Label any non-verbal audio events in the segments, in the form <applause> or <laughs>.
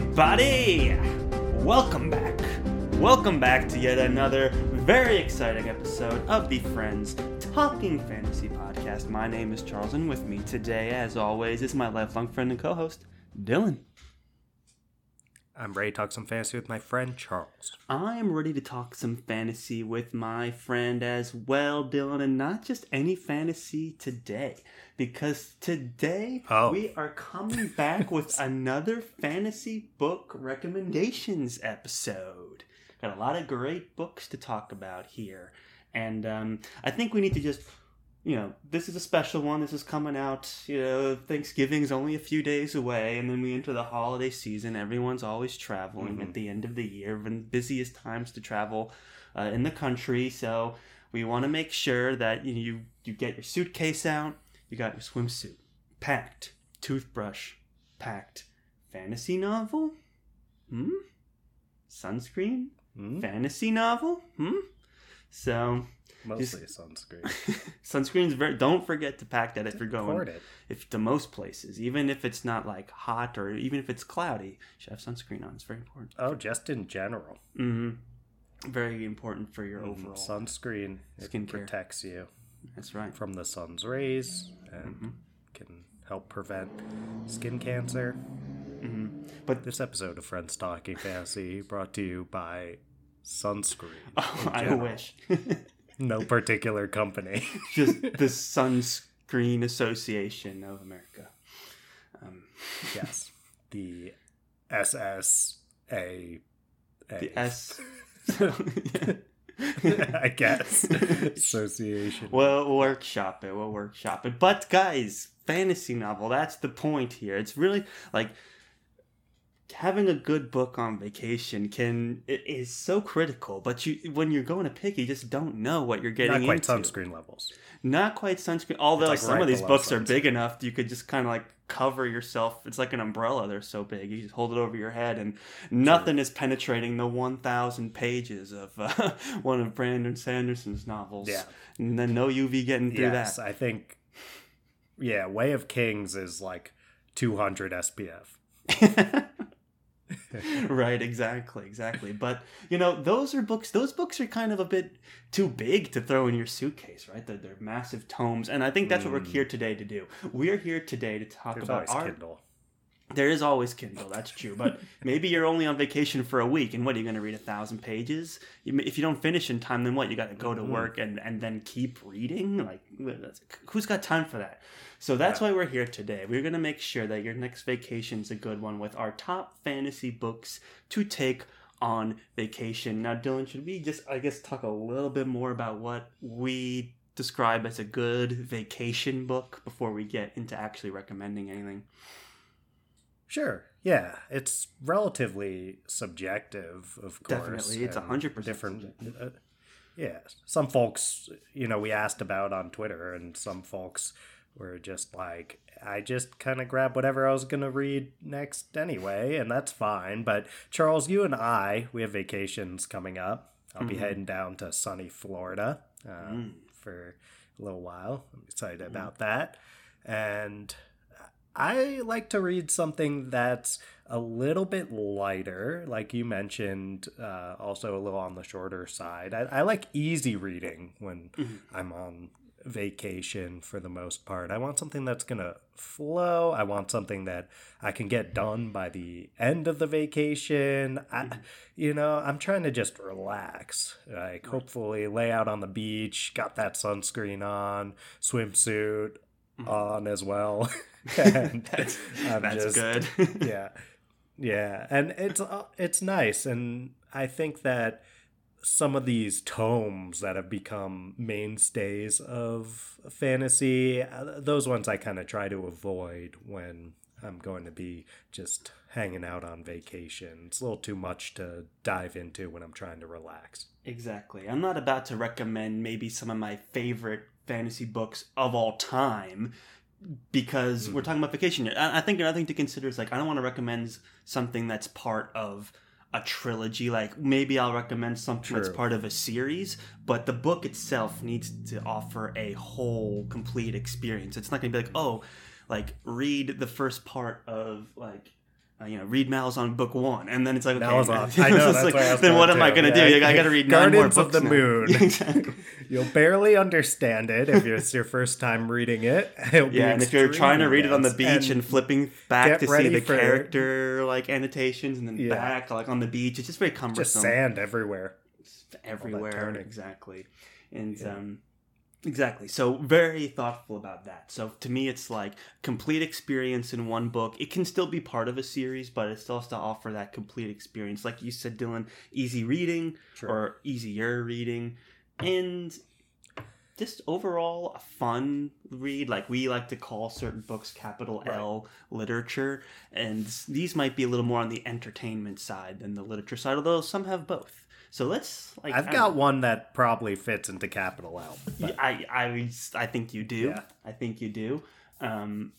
everybody! Welcome back. Welcome back to yet another very exciting episode of the Friends Talking Fantasy Podcast. My name is Charles, and with me today, as always, is my lifelong friend and co host, Dylan. I'm ready to talk some fantasy with my friend Charles. I am ready to talk some fantasy with my friend as well, Dylan, and not just any fantasy today, because today Oh. we are coming back with <laughs> another fantasy book recommendations episode. Got a lot of great books to talk about here, and um, I think we need to just. You know, this is a special one. This is coming out, you know, Thanksgiving's only a few days away, and then we enter the holiday season. Everyone's always traveling Mhm. at the end of the year, and busiest times to travel uh, in the country. So we want to make sure that you, you you get your suitcase out, you got your swimsuit packed, toothbrush packed, fantasy novel, hmm, sunscreen, Hmm? fantasy novel, hmm. So Mostly sunscreen. <laughs> sunscreen's very. Don't forget to pack that if you're going it. if to most places, even if it's not like hot or even if it's cloudy, you should have sunscreen on. It's very important. Oh, just in general. Mm-hmm. Very important for your Mhm. overall. Sunscreen it protects you That's right. from the sun's rays and Mhm. can help prevent skin cancer. Mm-hmm. But This episode of Friends Talking Fantasy brought to you by sunscreen. <laughs> oh, I wish. <laughs> No particular company. <laughs> Just the <laughs> Sunscreen Association of America. Um, <laughs> yes. The SSA. the S. I guess. Association. Well, we'll workshop it. We'll workshop it. But guys, fantasy novel. That's the point here. It's really like having a good book on vacation can it is so critical. But you, when you're going to pick, you just don't know what you're getting Not quite into. sunscreen levels. Not quite sunscreen. Although like some right of these books are big enough, you could just kind of like cover yourself. It's like an umbrella. They're so big. You just hold it over your head, and nothing is penetrating the 1,000 pages of uh, <laughs> one of Brandon Sanderson's novels. Yeah. And then no UV getting through Yes, I think. Yeah, Way of Kings is like 200 SPF. <laughs> <laughs> <laughs> right, exactly, exactly. But you know, those are books. Those books are kind of a bit too big to throw in your suitcase, right? They're, they're massive tomes, and I think that's what we're Mm. here today to do. We are here today to talk There's about our Kindle. There is always Kindle, that's true. But <laughs> maybe you're only on vacation for a week, and what are you going to read a thousand pages? If you don't finish in time, then what? You got to go to Mhm. work and and then keep reading. Like, who's got time for that? So that's Yeah. why we're here today. We're going to make sure that your next vacation's a good one with our top fantasy books to take on vacation. Now, Dylan, should we just, I guess, talk a little bit more about what we describe as a good vacation book before we get into actually recommending anything? Sure. Yeah, it's relatively subjective, of course. Definitely, it's and 100% different. Uh, yeah, some folks, you know, we asked about on Twitter, and some folks were just like, I just kind of grabbed whatever I was going to read next anyway, and that's fine. But Charles, you and I, we have vacations coming up. I'll be Mhm. heading down to sunny Florida uh, Mm. for a little while. I'm excited about that. And I like to read something that's a little bit lighter, like you mentioned, uh, also a little on the shorter side. I, I like easy reading when Mhm. I'm on vacation for the most part. I want something that's going to flow. I want something that I can get done by the end of the vacation. I, you know, I'm trying to just relax. Like, hopefully, lay out on the beach, got that sunscreen on, swimsuit Mhm. on as well. <laughs> And that's that's just- good. <laughs> yeah yeah and it's uh, it's nice and i think that some of these tomes that have become mainstays of fantasy uh, those ones i kind of try to avoid when i'm going to be just hanging out on vacation it's a little too much to dive into when i'm trying to relax Exactly. I'm not about to recommend maybe some of my favorite fantasy books of all time because Hmm. we're talking about vacation. I I think another thing to consider is like I don't want to recommend something that's part of a trilogy. Like maybe I'll recommend something that's part of a series, but the book itself needs to offer a whole complete experience. It's not going to be like, "Oh, like read the first part of like uh, you know, read Malazan book one, and then it's like, okay, Mal's <laughs> on. I know, that's like, I then what going am I gonna Yeah. do? I gotta read nine more Guardians books of the now. Moon. <laughs> <laughs> exactly. You'll barely understand it if it's your first time reading it. It'll be Yeah, and if you're trying to read it on the beach and, flipping back to see the for- character like annotations, and then Yeah. back like on the beach, it's just very cumbersome. just sand everywhere. everywhere exactly and Yeah. um exactly. So very thoughtful about that. So to me it's like complete experience in one book. It can still be part of a series but it still has to offer that complete experience. Like you said dylan easy reading or easier reading. And just overall a fun read. Like we like to call certain books capital Right. l literature. And these might be a little more on the entertainment side than the literature side although some have both so let's like I've got don't- one that probably fits into capital L. but- I, I I think you do. Yeah. I think you do. Um,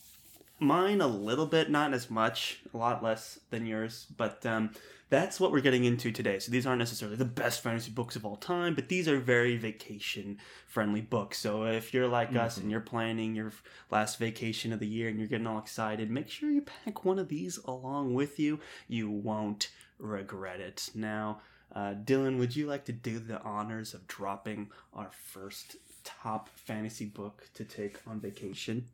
mine a little bit, not as much, a lot less than yours, but um, that's what we're getting into today. So these aren't necessarily the best fantasy books of all time, but these are very vacation friendly books. So if you're like us Mm-hmm. and you're planning your last vacation of the year and you're getting all excited, make sure you pack one of these along with you. You won't regret it. Now, uh, Dylan, would you like to do the honors of dropping our first top fantasy book to take on vacation?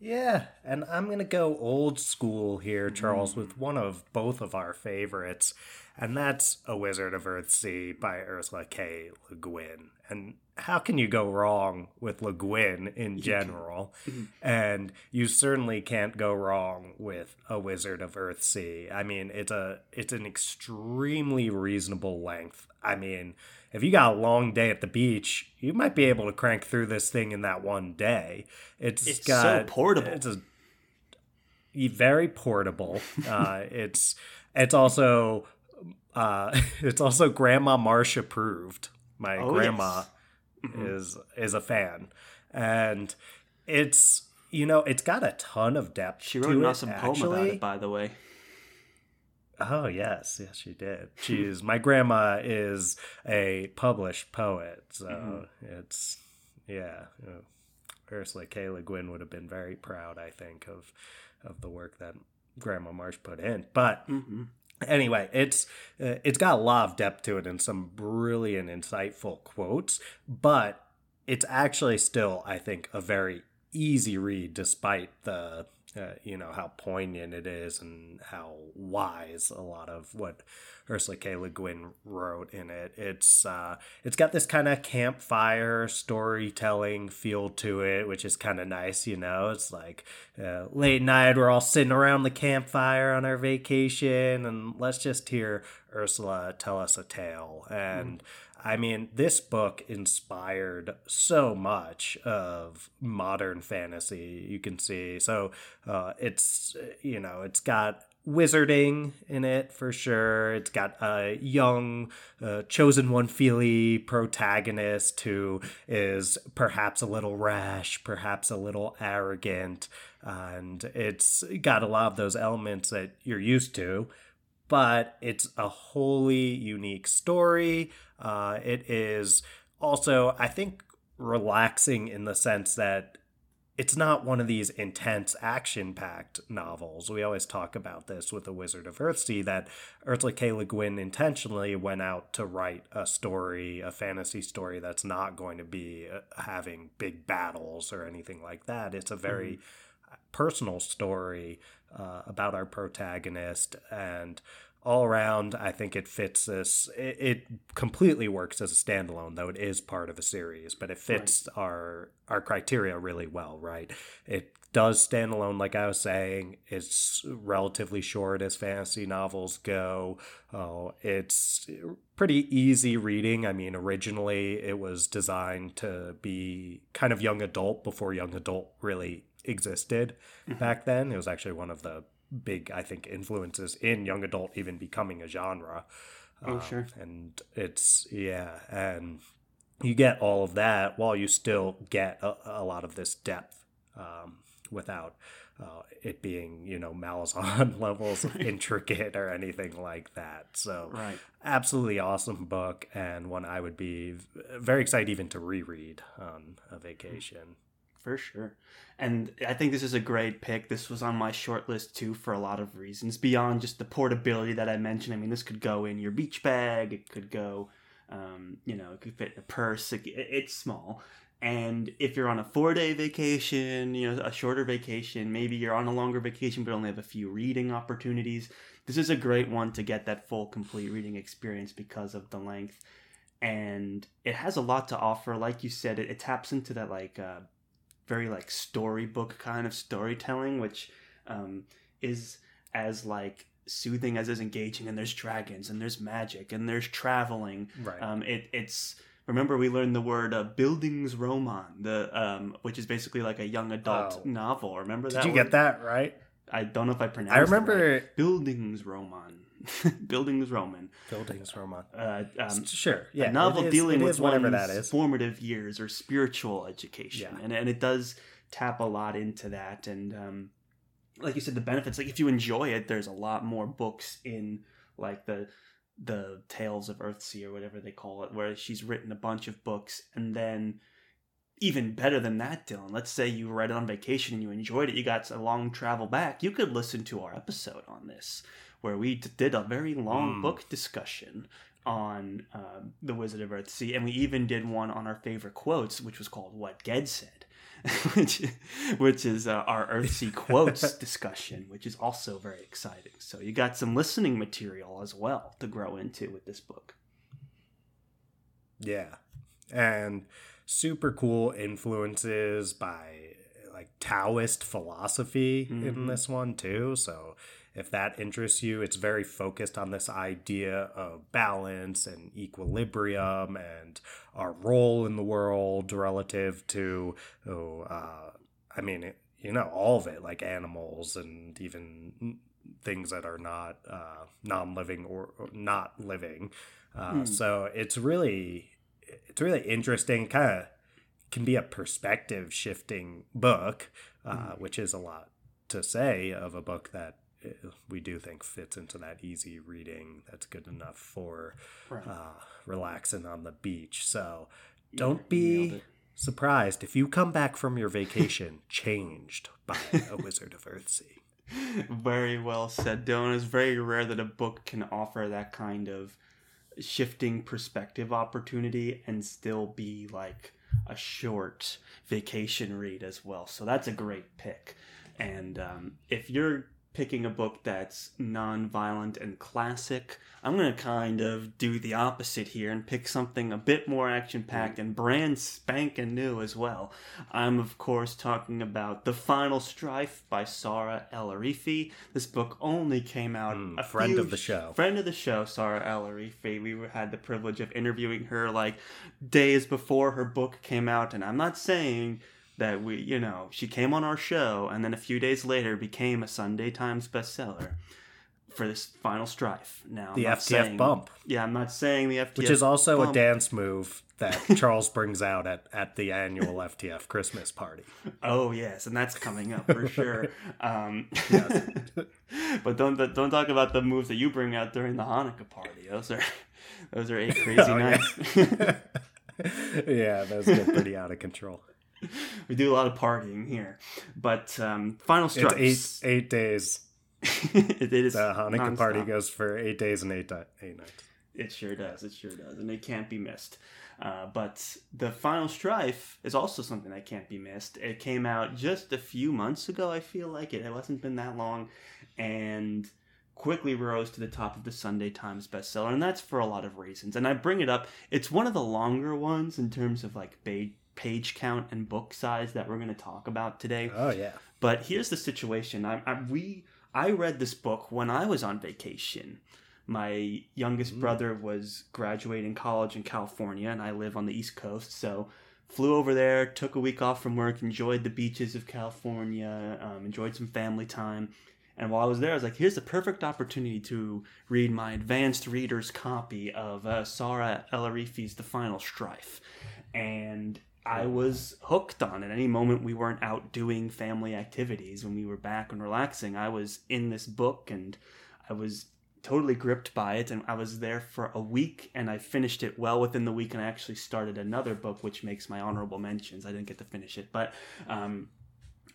Yeah, and I'm going to go old school here, Charles, with mm. one of both of our favorites, and that's A Wizard of Earthsea by Ursula K. Le Guin. And how can you go wrong with Le Guin in <laughs> general? <laughs> And you certainly can't go wrong with A Wizard of Earthsea. I mean, it's a it's an extremely reasonable length. I mean, if you got a long day at the beach, you might be able to crank through this thing in that one day. It's, It's got so portable. It's a very portable. <laughs> uh, it's it's also uh, <laughs> it's also Grandma Marsh approved. My Oh, grandma yes. Mhm. is is a fan, and it's you know it's got a ton of depth. She wrote to an it, awesome poem about it, by the way. Oh yes, yes she did. She's my grandma is a published poet, so Mhm. it's yeah. you know, Ursula K. Le Guin would have been very proud, I think, of of the work that Grandma Marsh put in. But hmm anyway, it's uh, it's got a lot of depth to it and some brilliant, insightful quotes. But it's actually still, I think, a very easy read, despite the uh, you know how poignant it is and how wise a lot of what Ursula K. Le Guin wrote in it. It's uh, it's got this kind of campfire storytelling feel to it, which is kind of nice. You know, it's like uh, late night, we're all sitting around the campfire on our vacation, and let's just hear Ursula tell us a tale. And I mean, this book inspired so much of modern fantasy. You can see, so uh, it's you know, it's got wizarding in it for sure. It's got a young, uh, chosen one feely protagonist who is perhaps a little rash, perhaps a little arrogant, and it's got a lot of those elements that you're used to. But it's a wholly unique story. Uh, it is also, I think, relaxing in the sense that it's not one of these intense action packed novels. We always talk about this with The Wizard of Earthsea that Ursula K. Le Guin intentionally went out to write a story, a fantasy story that's not going to be uh, having big battles or anything like that. It's a very personal story uh, about our protagonist and all around i think it fits this it, it completely works as a standalone though it is part of a series but it fits our our criteria really well right? It does stand alone like i was saying it's relatively short as fantasy novels go. Oh it's pretty easy reading. I mean originally it was designed to be kind of young adult before young adult really existed back then. It was actually one of the big i think influences in young adult even becoming a genre. Oh, Um, sure. and it's yeah and you get all of that while you still get a, a lot of this depth um, without uh, it being you know malazan <laughs> levels of intricate or anything like that. So Right. absolutely awesome book and one i would be very excited even to reread on a vacation for sure. And I think this is a great pick. This was on my short list too for a lot of reasons beyond just the portability that I mentioned. I mean, this could go in your beach bag. It could go, um, you know, it could fit in a purse. It, it's small. And if you're on a four day vacation, you know, a shorter vacation, maybe you're on a longer vacation but only have a few reading opportunities, this is a great one to get that full, complete reading experience because of the length. And it has a lot to offer. Like you said, it, it taps into that, like, uh, very like storybook kind of storytelling, which um, is as like soothing as is engaging. And there's dragons and there's magic and there's traveling. Right. Um, it, it's remember we learned the word uh, Bildungsroman, the um, which is basically like a young adult Oh. novel. Remember Did that? you word? get that right? I don't know if I pronounced. I it remember right. Bildungsroman. Bildungsroman. <laughs> buildings Roman. Uh, um, Sure. Yeah. a novel is- dealing with whatever that is. formative years or spiritual education, Yeah. and and it does tap a lot into that. And um, like you said, the benefits. Like if you enjoy it, there's a lot more books in like the the Tales of Earthsea or whatever they call it, where she's written a bunch of books, and then even better than that, Dylan. Let's say you read it on vacation and you enjoyed it. You got a long travel back. You could listen to our episode on this, where we d- did a very long Mm. book discussion on uh, the Wizard of Earthsea, and we even did one on our favorite quotes, which was called "What Ged Said," <laughs> which which is uh, our Earthsea <laughs> quotes discussion, which is also very exciting. So you got some listening material as well to grow into with this book. Yeah. And super cool influences by like Taoist philosophy in Mhm. this one too. So if that interests you, it's very focused on this idea of balance and equilibrium and our role in the world relative to, oh, uh, I mean, it, you know, all of it, like animals and even things that are not uh, non-living or, or not living. Uh, Hmm. So it's really, it's really interesting. Kind of can be a perspective shifting book, uh, which is a lot to say of a book that we do think fits into that easy reading that's good enough for Right. uh, relaxing on the beach. So don't be surprised if you come back from your vacation <laughs> changed by a Wizard of Earthsea. <laughs> Very well said, Dylan. It's very rare that a book can offer that kind of shifting perspective opportunity and still be like a short vacation read as well. So that's a great pick. And um, if you're picking a book that's non-violent and classic, I'm going to kind of do the opposite here and pick something a bit more action-packed and brand spanking new as well. I'm of course talking about The Final Strife by Saara El-Arifi. This book only came out Mm, a friend few of the show. friend of the show, Saara El-Arifi. We had the privilege of interviewing her like days before her book came out, and I'm not saying that we, you know, she came on our show and then a few days later became a Sunday Times bestseller for this Final Strife. Now, I'm The FTF saying- bump, Yeah, I'm not saying the FTF, which is also a dance move that <laughs> Charles brings out at, at the annual FTF Christmas party. Oh yes, and that's coming up for sure. <laughs> Um, <laughs> but don't don't talk about the moves that you bring out during the Hanukkah party. Those are those are eight crazy Oh, yeah. nights. yeah, those get pretty out of control. <laughs> we do a lot of partying here. But um, final It's eight eight days. it, <laughs> it is The Hanukkah party goes for eight days and eight, di- eight nights. It sure does. It sure does, and it can't be missed. Uh, but the final strife is also something that can't be missed. It came out just a few months ago. I feel like it. It hasn't been that long, and quickly rose to the top of the Sunday Times bestseller, and that's for a lot of reasons. And I bring it up. It's one of the longer ones in terms of like ba- page count and book size that we're going to talk about today. Oh yeah. But here's the situation. I, I we I read this book when I was on vacation. My youngest Mm. brother was graduating college in California, and I live on the East Coast, so flew over there, took a week off from work, enjoyed the beaches of California, um, enjoyed some family time. And while I was there, I was like, here's the perfect opportunity to read my advanced reader's copy of uh, Saara El-Arifi's The Final Strife. And I was hooked on it. Any moment we weren't out doing family activities, when we were back and relaxing, I was in this book and I was totally gripped by it and i was there for a week and i finished it well within the week and i actually started another book which makes my honorable mentions. I didn't get to finish it but um,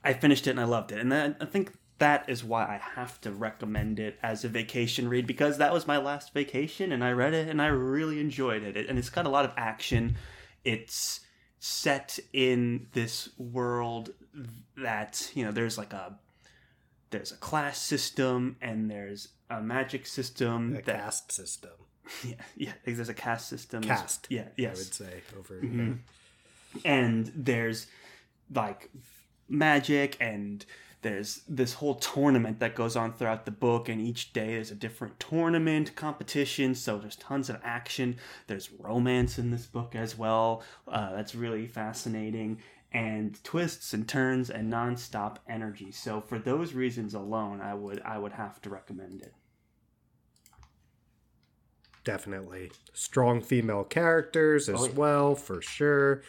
i finished it and i loved it. And then i think that is why i have to recommend it as a vacation read because that was my last vacation and i read it and i really enjoyed it. And it's got a lot of action. It's set in this world that you know there's like a there's a class system and there's a magic system a that caste system. <laughs> Yeah yeah there's a caste system. Caste, yeah yes, i would say over Mhm. and there's like magic and there's this whole tournament that goes on throughout the book and each day there's a different tournament competition so there's tons of action. There's romance in this book as well. Uh, that's really fascinating and twists and turns and non-stop energy. So for those reasons alone i would i would have to recommend it. Definitely. Strong female characters as Oh, yeah. well for sure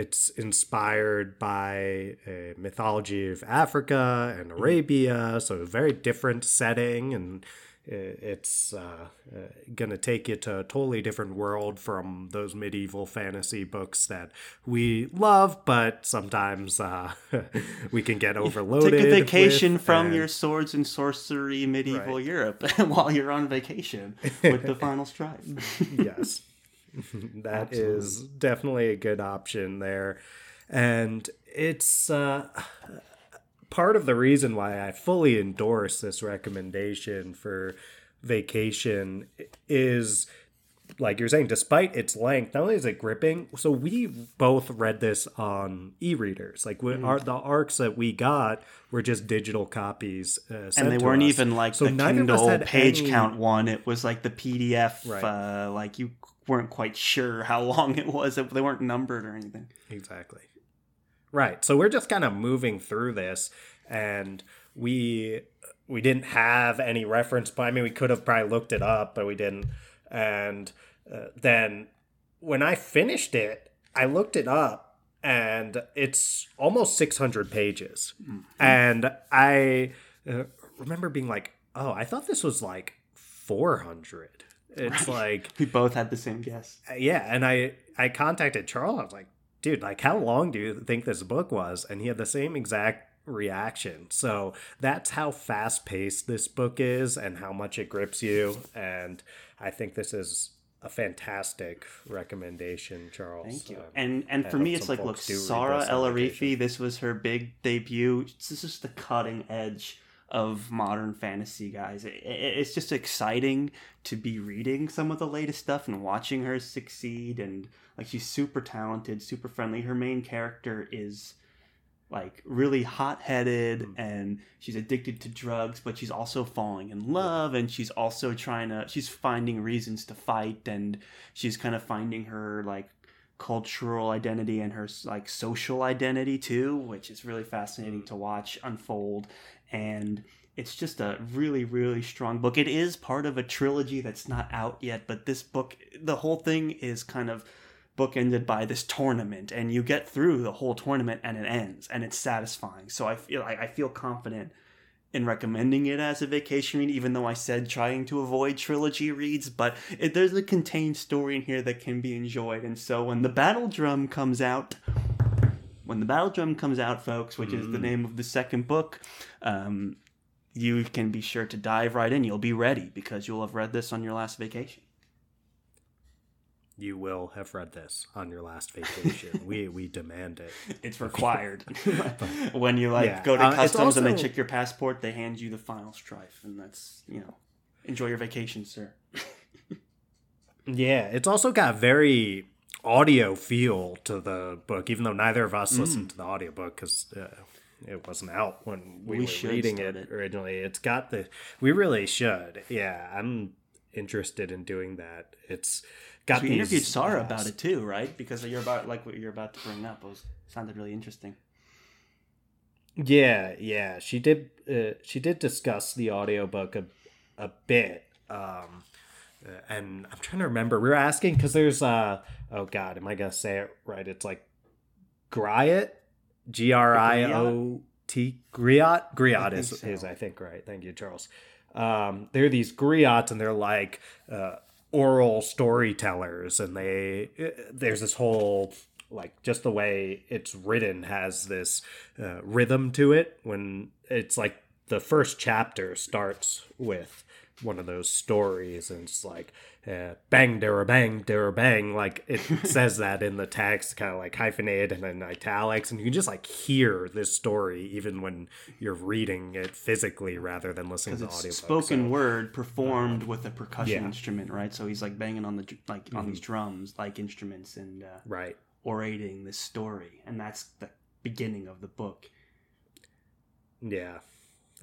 it's inspired by a mythology of africa Mm-hmm. and arabia so a very different setting and it's uh, uh, gonna take you to a totally different world from those medieval fantasy books that we love but sometimes uh, <laughs> we can get overloaded Take a vacation with, from and- your swords and sorcery medieval Right. Europe <laughs> while you're on vacation with the <laughs> final strife. yes. <laughs> that is definitely a good option there. And it's uh, part of the reason why I fully endorse this recommendation for vacation is like you're saying, despite its length, not only is it gripping, so we both read this on e-readers. Like we, our, the arcs that we got were just digital copies, uh, and they weren't us. even like So the neither of us Kindle page any- count one. It was like the PDF. Right. Uh, like you weren't quite sure how long it was. They weren't numbered or anything. Exactly. Right. So we're just kind of moving through this and we we didn't have any reference point. I mean, we could have probably looked it up, but we didn't. And uh, then when I finished it, I looked it up and it's almost 600 pages. And I uh, remember being like, "Oh, I thought this was like 400." It's like We both had the same guess. yeah, and I I contacted Charles. I was like, dude, like how long do you think this book was? And he had the same exact reaction. So that's how fast paced this book is and how much it grips you. And I think this is a fantastic recommendation, Charles. Thank you. Uh, And and I for me, it's like, look, Sarah this El. Arifi. This was her big debut. This is just the cutting edge of modern fantasy, guys. It, it- it's just exciting to be reading some of the latest stuff and watching her succeed. And like, she's super talented, super friendly. Her main character is like really hot headed Mm. and she's addicted to drugs but she's also falling in love and she's also trying to she's finding reasons to fight and she's kind of finding her like cultural identity and her like social identity too which is really fascinating to watch unfold and it's just a really really strong book. It is part of a trilogy that's not out yet but this book the whole thing is kind of bookended by this tournament and you get through the whole tournament and it ends and it's satisfying. So i feel i, feel confident in recommending it as a vacation read even though i said trying to avoid trilogy reads but it, there's a contained story in here that can be enjoyed. And so when the battle drum comes out when the battle drum comes out folks which is the Mm. name of the second book um, you can be sure to dive right in you'll be ready because you'll have read this on your last vacation you will have read this on your last vacation. <laughs> we we demand it. it's required <laughs> <laughs> when you like Yeah, go to uh, customs and they check your passport they hand you the final strife and that's you know enjoy your vacation sir Yeah, it's also got very audio feel to the book, even though neither of us listened to the audiobook because uh, it wasn't out when we, We were reading it, it. originally. It's got the. We really should. Yeah, I'm interested in doing that. It's got we these, interviewed Sarah uh, about it too right because you're about like what you're about to bring up it was sounded really interesting Yeah, yeah, she did. Uh, she did discuss the audiobook a, a bit. Um, and I'm trying to remember. We were asking because there's uh oh god, am I gonna say it right? It's like Griot, G R I O T Griot. Griot is so. is I think right. Thank you, Charles. um, they're these griots and they're like uh, oral storytellers and they uh, there's this whole like just the way it's written has this uh, rhythm to it when it's like the first chapter starts with one of those stories and it's like uh, bang there bang there bang like it <laughs> says that in the text kind of like hyphenated and in italics and you can just like hear this story even when you're reading it physically rather than listening to it's audio spoken word performed with a percussion yeah. Mm-hmm. instrument, right? So he's like banging on the like on these drums like instruments and uh, right orating this story, and that's the beginning of the book. Yeah.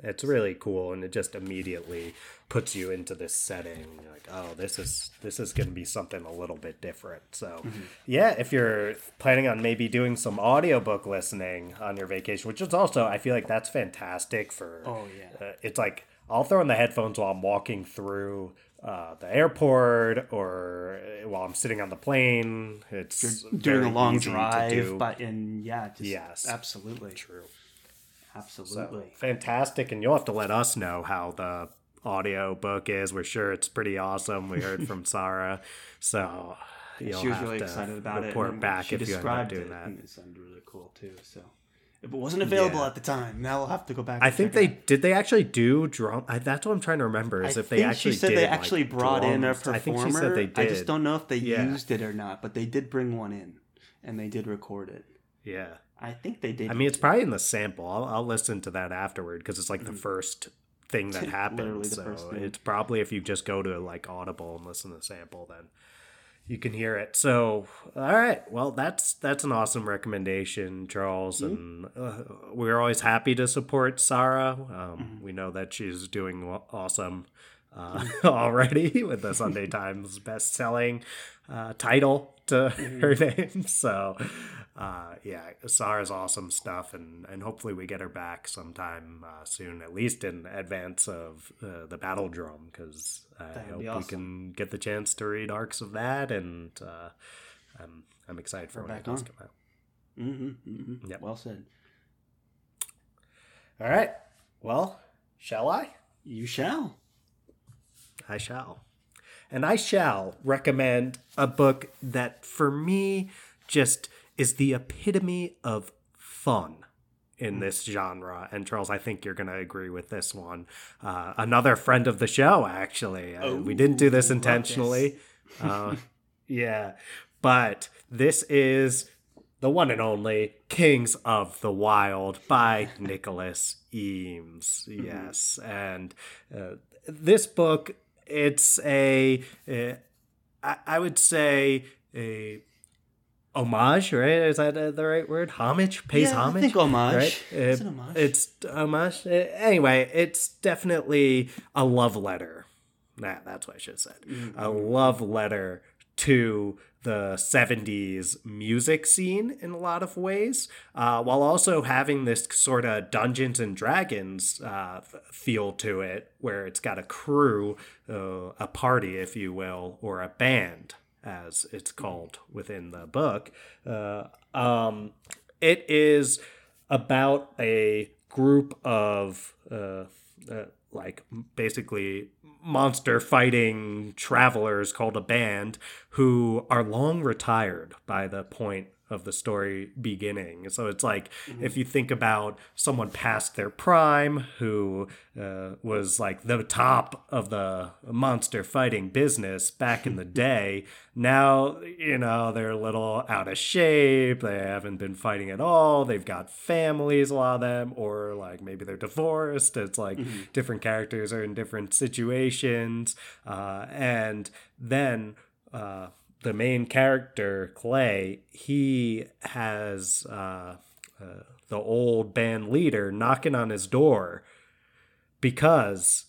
It's really cool and it just immediately puts you into this setting. You're like, oh, this is this is gonna be something a little bit different. So yeah, if you're planning on maybe doing some audiobook listening on your vacation, which is also I feel like that's fantastic for Oh, yeah. uh, it's like I'll throw in the headphones while I'm walking through uh, the airport or uh, while I'm sitting on the plane. It's Doing very a long drive, but in yeah, just, Yes. absolutely, True. Absolutely. fantastic and you'll have to let us know how the audio book is we're sure it's pretty awesome we heard from sarah so you'll she was have really to excited about report it. and back she if you end up described doing it, that and it sounded really cool too. So if it wasn't available Yeah. at the time, now we'll have to go back. i think they did they actually do drum I, that's what i'm trying to remember is I if they think actually she said did they like, actually brought in a performer. i think she said they did I just don't know if they Yeah. used it or not, but they did bring one in, and they did record it. yeah I think they did. i mean it's probably in the sample i'll, I'll listen to that afterward because it's like the first thing that <laughs> Mm-hmm. Happens so it's probably if you just go to like audible and listen to the sample then you can hear it. So, all right. Well, that's that's an awesome recommendation, Charles, and uh, we're always happy to support Sarah. Um, We know that she's doing awesome uh, <laughs> <laughs> already with the Sunday Times best-selling uh, title to her name. So, uh, yeah, Sarah's awesome stuff, and and hopefully we get her back sometime uh, soon, at least in advance of uh, the Battle Drum, because I That'd hope be we can get the chance to read arcs of that, and uh, I'm I'm excited for We're when it does come out. Mm-hmm, mm-hmm. Yep. Well said. All right. Well, shall I? You shall. I shall. And I shall recommend a book that for me just is the epitome of fun in this genre. And Charles, I think you're going to agree with this one. Uh, another friend of the show, actually. Uh, we didn't do this intentionally. uh, <laughs> yeah. But this is the one and only Kings of the Wild by Nicholas Eames. Yes. And uh, this book, it's a, uh, I would say, a homage, right? Is that uh, the right word? Homage? Pays Yeah, I homage? think homage. Right? It's an homage. It's homage. Uh, Anyway, it's definitely a love letter. Nah, that's what I should have said. Mm-hmm. A love letter to the 70s music scene in a lot of ways, uh, while also having this sort of Dungeons and Dragons uh, feel to it, where it's got a crew, uh, a party, if you will, or a band, as it's called within the book. Uh, um, it is about a group of uh, uh, like basically monster fighting travelers called a band who are long retired by the point of the story beginning. So it's like if you think about someone past their prime who uh, was like the top of the monster fighting business back in the <laughs> day, now, you know, they're a little out of shape. They haven't been fighting at all. They've got families, a lot of them, or like maybe they're divorced. It's like different characters are in different situations. Uh, and then, uh, the main character Clay, he has uh, uh, the old band leader knocking on his door because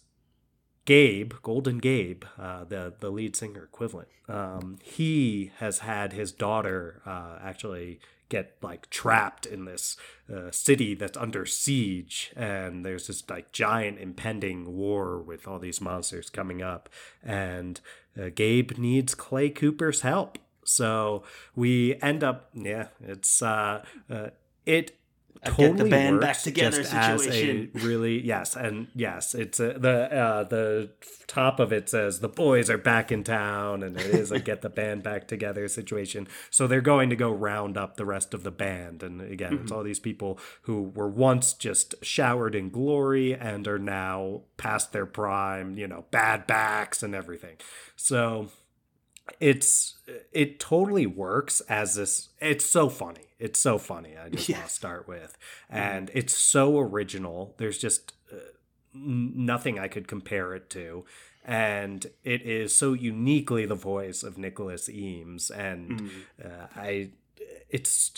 Gabe, Golden Gabe, uh, the the lead singer equivalent, um, he has had his daughter uh, actually get like trapped in this uh, city that's under siege, and there's this like giant impending war with all these monsters coming up, and uh, Gabe needs Clay Cooper's help. So we end up, yeah, it's uh, uh it totally get the band back together situation. a <laughs> really yes and yes it's a, the uh, the top of it says the boys are back in town and it is a get the band back together situation so they're going to go round up the rest of the band and again it's Mm-hmm. all these people who were once just showered in glory and are now past their prime you know bad backs and everything so it's it totally works as this it's so funny. It's so funny i just Yeah. want to start with. And it's so original. There's just uh, nothing i could compare it to. And it is so uniquely the voice of nicholas eames. And Mm. uh, i it's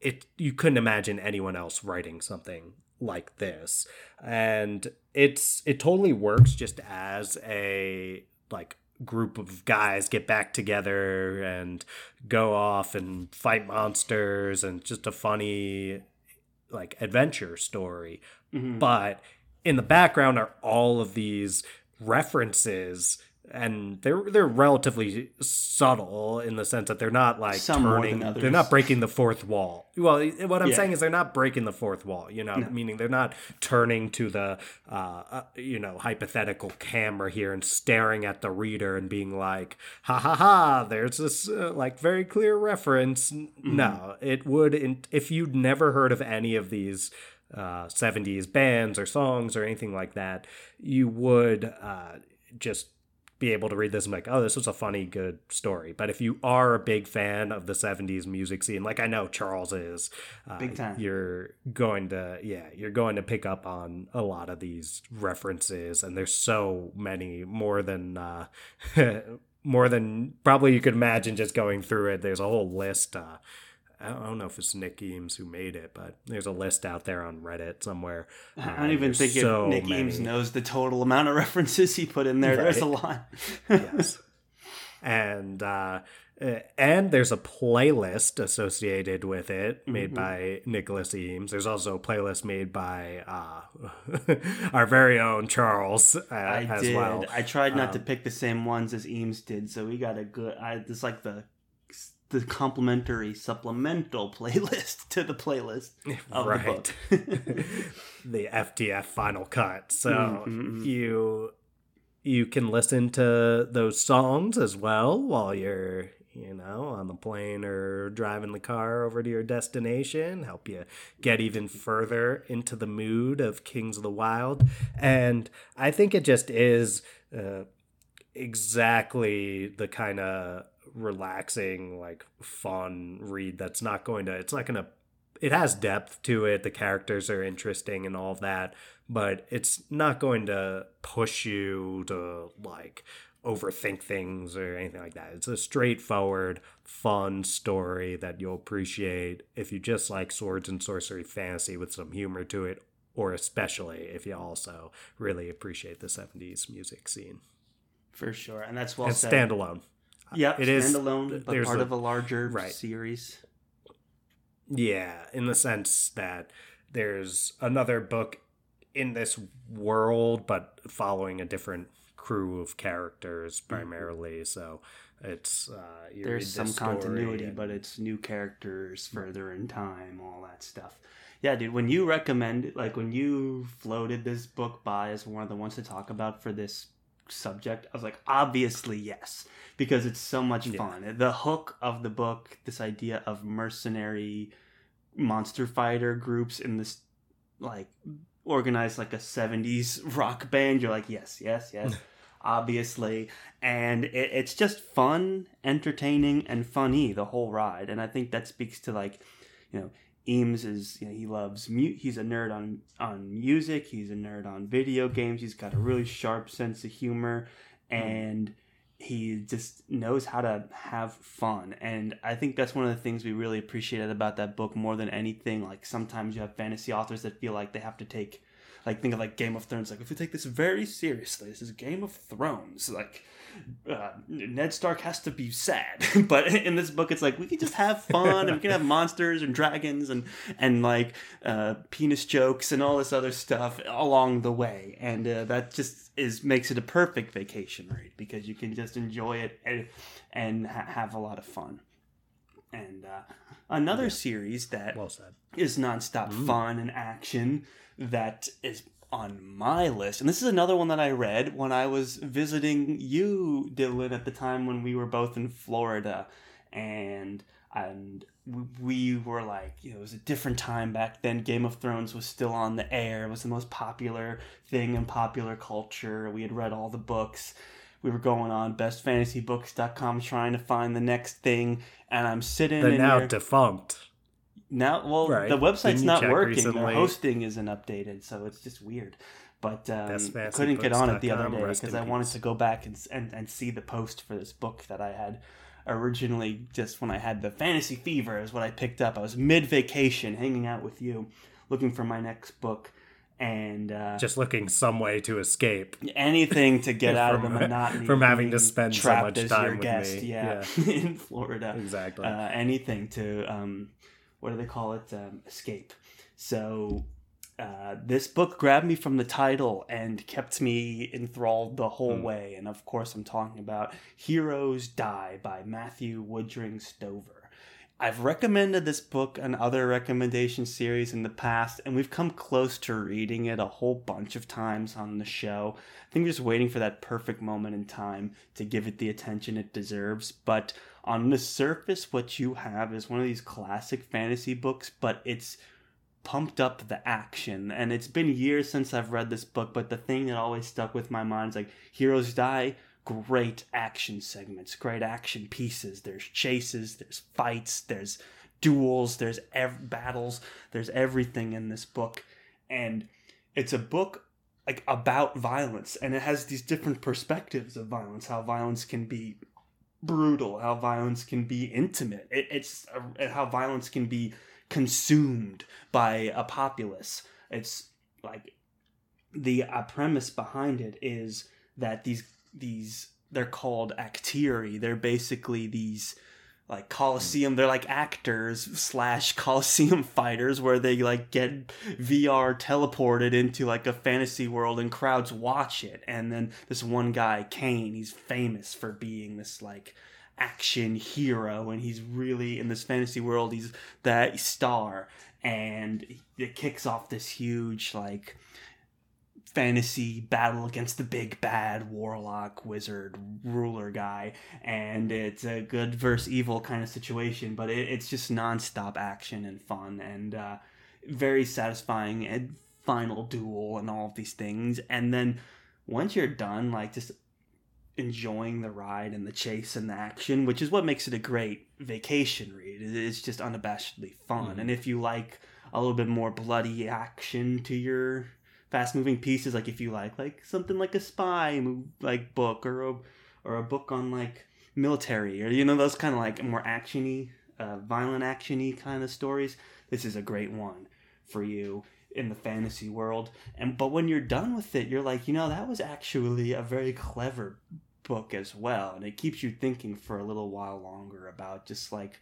it you couldn't imagine anyone else writing something like this. And it's it totally works just as a like group of guys get back together and go off and fight monsters and just a funny like adventure story Mhm. but in the background are all of these references and they're they're relatively subtle in the sense that they're not like Some turning they're not breaking the fourth wall. Well what i'm Yeah. saying is they're not breaking the fourth wall you know meaning they're not turning to the uh, uh you know hypothetical camera here and staring at the reader and being like ha ha ha there's this uh, like very clear reference. Mm-hmm. no. It would in, if you'd never heard of any of these uh, 70s bands or songs or anything like that, you would uh, just be able to read this and be like, oh, this was a funny, good story. But if you are a big fan of the 70s music scene, like I know Charles is, uh, Big time. you're going to, yeah, you're going to pick up on a lot of these references. And there's so many more than, uh, <laughs> more than probably you could imagine just going through it. There's a whole list. Uh, I don't, know if it's Nick Eames who made it, but there's a list out there on Reddit somewhere. I Uh, don't even think so if Nick Eames knows the total amount of <laughs> references he put in there. There's a lot. yes. And uh, uh, and there's a playlist associated with it made Mm-hmm. by Nicholas Eames. There's also a playlist made by uh, <laughs> our very own Charles uh, I as did. well. I tried not to Um, pick the same ones as Eames did, so we got a good. I it's like the the complementary supplemental <laughs> playlist to the playlist of the book. <laughs> the FTF final cut. So Mhm. you you can listen to those songs as well while you're you know on the plane or driving the car over to your destination help you get even further into the mood of kings of the wild and i think it just is uh, exactly the kind of relaxing like fun read that's not going to it's not going to it has depth to it the characters are interesting and all of that but it's not going to push you to like overthink things or anything like that. It's a straightforward fun story that you'll appreciate if you just like swords and sorcery fantasy with some humor to it or especially if you also really appreciate the 70s music scene. For sure, and that's well and said. standalone Yep, it is- standalone, but part a- of a larger right. series. Yeah, in the sense that there's another book in this world, but following a different crew of characters primarily. So it's uh, you There's this some continuity, and- but it's new characters further in time, all that stuff. Yeah, dude, when you recommend like when you floated this book by as one of the ones to talk about for this subject, I was like, obviously yes, because it's so much Yeah. fun. The hook of the book, this idea of mercenary monster fighter groups in this like organized like a 70s rock band, you're like, yes, yes, yes. <laughs> obviously and it, it's just fun entertaining and funny the whole ride and i think that speaks to like you know eames is you know he loves mu- he's a nerd on on music he's a nerd on video games he's got a really sharp sense of humor hmm. and he just knows how to have fun. And i think that's one of the things we really appreciated about that book more than anything like sometimes you have fantasy authors that feel like they have to take like think of like Game of Thrones. Like if we take this very seriously, this is Game of Thrones. Like uh, Ned Stark has to be sad, <laughs> but in this book, it's like we can just have fun and we can have <laughs> monsters and dragons and and like uh, penis jokes and all this other stuff along the way, and uh, that just is makes it a perfect vacation read because you can just enjoy it and, and ha- have a lot of fun. And uh, another series that Well said. is nonstop fun and action that is on my list. And this is another one that I read when I was visiting you, Dylan, at the time when we were both in Florida. And and we were like, you know, it was a different time back then. Game of Thrones was still on the air. It was the most popular thing in popular culture. We had read all the books. We were going on bestfantasybooks.com trying to find the next thing. And I'm sitting They're now there- defunct. Now, well, Right. the website's Didn't not working. recently? The hosting isn't updated, so it's just weird. But um, I couldn't get on it the other day because I wanted to go back and, and and see the post for this book that I had originally. Just when I had the fantasy fever, is what I picked up. I was mid vacation, hanging out with you, looking for my next book, and uh, Just looking some way to escape. anything to get <laughs> out of the monotony from having to spend so much as time your with guest, me. Yeah, <laughs> in Florida Exactly. uh, anything to um, what do they call it? Um, escape. So uh, this book grabbed me from the title and kept me enthralled the whole Hmm. way. And of course i'm talking about heroes die by matthew woodring stover i've recommended this book on other recommendation series in the past and we've come close to reading it a whole bunch of times on the show. I think we're just waiting for that perfect moment in time to give it the attention it deserves. But on the surface what you have is one of these classic fantasy books but it's pumped up the action. And it's been years since i've read this book but the thing that always stuck with my mind is like heroes die great action segments great action pieces. There's chases there's fights there's duels there's ev- battles there's everything in this book. And it's a book like about violence and it has these different perspectives of violence how violence can be brutal how violence can be intimate. It, it's how violence can be consumed by a populace. It's like the uh, premise behind it is that these these they're called actiri. They're basically these like coliseum they're like actors slash <laughs> coliseum fighters where they like get vr teleported into like a fantasy world and crowds watch it. And then this one guy Caine he's famous for being this like action hero and he's really in this fantasy world he's that star. And it kicks off this huge like fantasy battle against the big bad warlock wizard ruler guy and it's a good versus evil kind of situation but it, it's just nonstop action and fun and uh, very satisfying and final duel and all of these things. And then once you're done like just enjoying the ride and the chase and the action which is what makes it a great vacation read. It's just unabashedly fun. Mhm. and if you like a little bit more bloody action to your fast moving pieces like if you like like something like a spy like book or a or a book on like military or you know those kind of like more actiony uh, violent actiony kind of stories this is a great one for you in the fantasy world. And but when you're done with it you're like you know that was actually a very clever book as well and it keeps you thinking for a little while longer about just like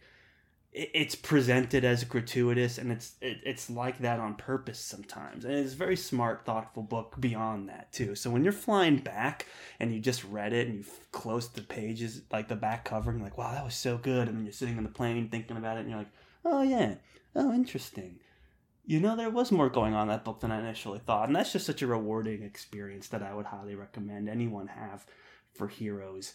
it's presented as gratuitous and it's it, it's like that on purpose sometimes. And it's a very smart thoughtful book beyond that too. So when you're flying back and you just read it and you closed the pages like the back cover and you're like wow that was so good. And then you're sitting on the plane thinking about it and you're like oh yeah. Oh interesting. You know there was more going on in that book than i initially thought and that's just such a rewarding experience that i would highly recommend anyone have for heroes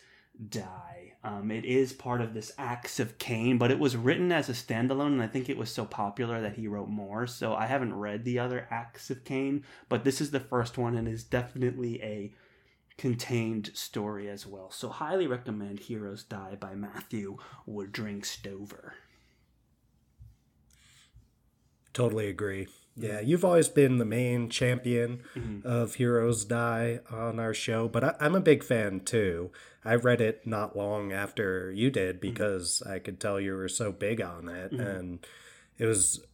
die. Um, it is part of this Acts of Caine, but it was written as a standalone, and I think it was so popular that he wrote more. So I haven't read the other Acts of Caine, but this is the first one and is definitely a contained story as well. So highly recommend Heroes Die by Matthew Woodring Stover. Totally agree. Yeah, you've always been the main champion Mhm. of Heroes Die on our show, but I, I'm a big fan too. I read it not long after you did because I could tell you were so big on it, Mhm. and it was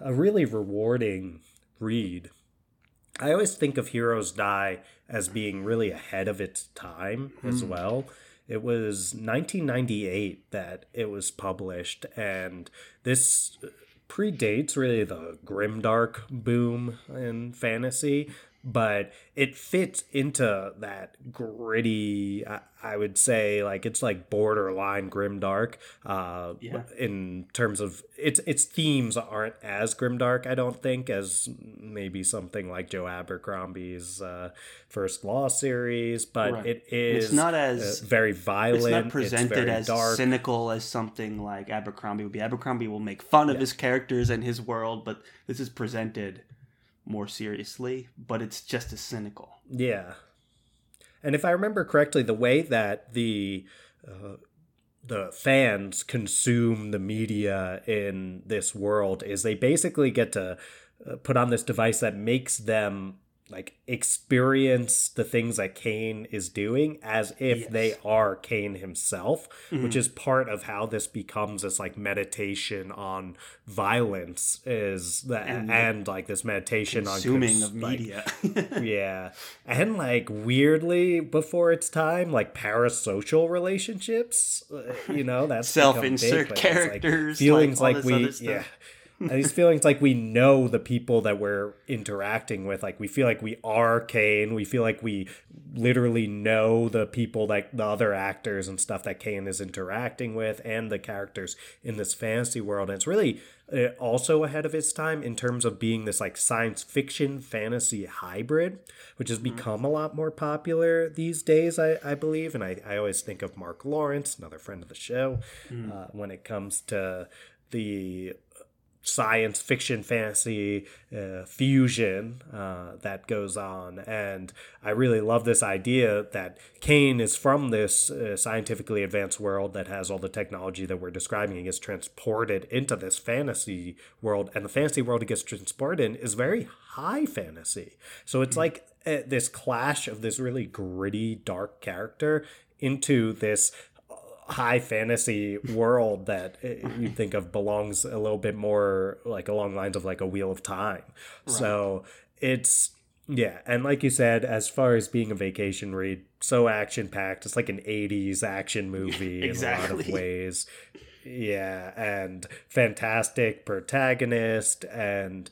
a really rewarding read. I always think of Heroes Die as being really ahead of its time as Hmm. well. It was 1998 that it was published, and this predates really the grimdark boom in fantasy, but it fits into that gritty I, I would say like it's like borderline grim dark uh Yeah. in terms of its its themes aren't as grim dark i don't think as maybe something like joe abercrombie's uh first law series but Right. it is It's not as- uh, very violent It's not presented very as dark cynical as something like Abercrombie would be. Abercrombie will make fun of his characters and his world, but this is presented more seriously, but it's just as cynical. Yeah. And if I remember correctly, the way that the uh, the fans consume the media in this world is they basically get to uh, put on this device that makes them like experience the things that Caine is doing as if Yes. they are Caine himself, which is part of how this becomes this like meditation on violence is that And and, like this meditation on Consuming cons- of like, media. <laughs> yeah. And like weirdly before its time, like parasocial relationships, uh, you know, that's Self-insert it's, like, characters, feelings like, like, we other stuff. yeah. And these feelings like we know the people that we're interacting with. Like we feel like we are Caine. We feel like we literally know the people like the other actors and stuff that Caine is interacting with and the characters in this fantasy world. And it's really uh, also ahead of its time in terms of being this like science fiction fantasy hybrid, which has become a lot more popular these days, I, I believe. And I, I always think of Mark Lawrence, another friend of the show, uh, when it comes to the science fiction fantasy uh, fusion uh, that goes on. And i really love this idea that Caine is from this uh, scientifically advanced world that has all the technology that we're describing and gets transported into this fantasy world. And the fantasy world he gets transported in is very high fantasy. So it's like uh, this clash of this really gritty dark character into this high fantasy world that uh, you think of belongs a little bit more like along lines of like a wheel of time. So it's yeah and like you said as far as being a vacation read so action packed it's like an 80s action <laughs> movie in a lot of <laughs> ways. Yeah and fantastic protagonist and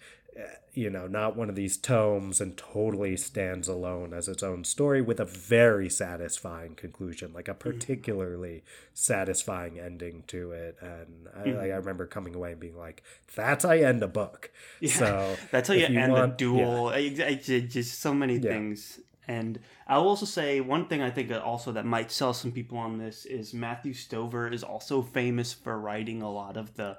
you know not one of these tomes and totally stands alone as its own story with a very satisfying conclusion like a hmm. particularly satisfying ending to it and I, hmm. like, I remember coming away and being like that's how you end a book <laughs> so That's how you if end want- a duel. Ex- ex- ex- Just so many Yeah. things. And I'll also say one thing I think also that might sell some people on this is Matthew Stover is also famous for writing a lot of the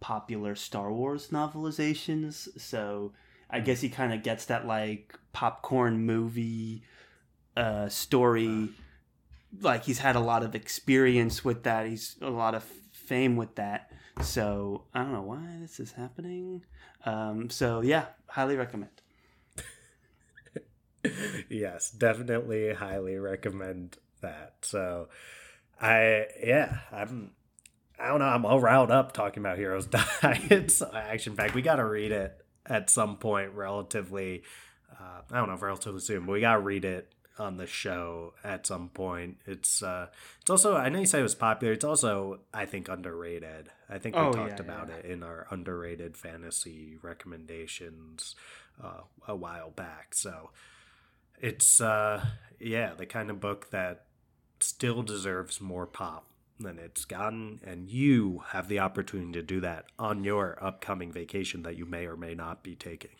popular Star Wars novelizations. So I guess he kind of gets that like popcorn movie uh, story. Like he's had a lot of experience with that. He's a lot of fame with that. So I don't know why this is happening. Um, so yeah, highly recommend. <laughs> yes, definitely highly recommend that. So I yeah, I'm I don't know, I'm all riled up talking about Heroes <laughs> Die. it's action packed. We gotta read it at some point relatively uh, I don't know if relatively soon, but we gotta read it on the show at some point. It's uh it's also I know you said it was popular, it's also I think underrated. I think we Oh, talked yeah, about yeah. it in our underrated fantasy recommendations uh, a while back. So it's uh yeah the kind of book that still deserves more pop than it's gotten and you have the opportunity to do that on your upcoming vacation that you may or may not be taking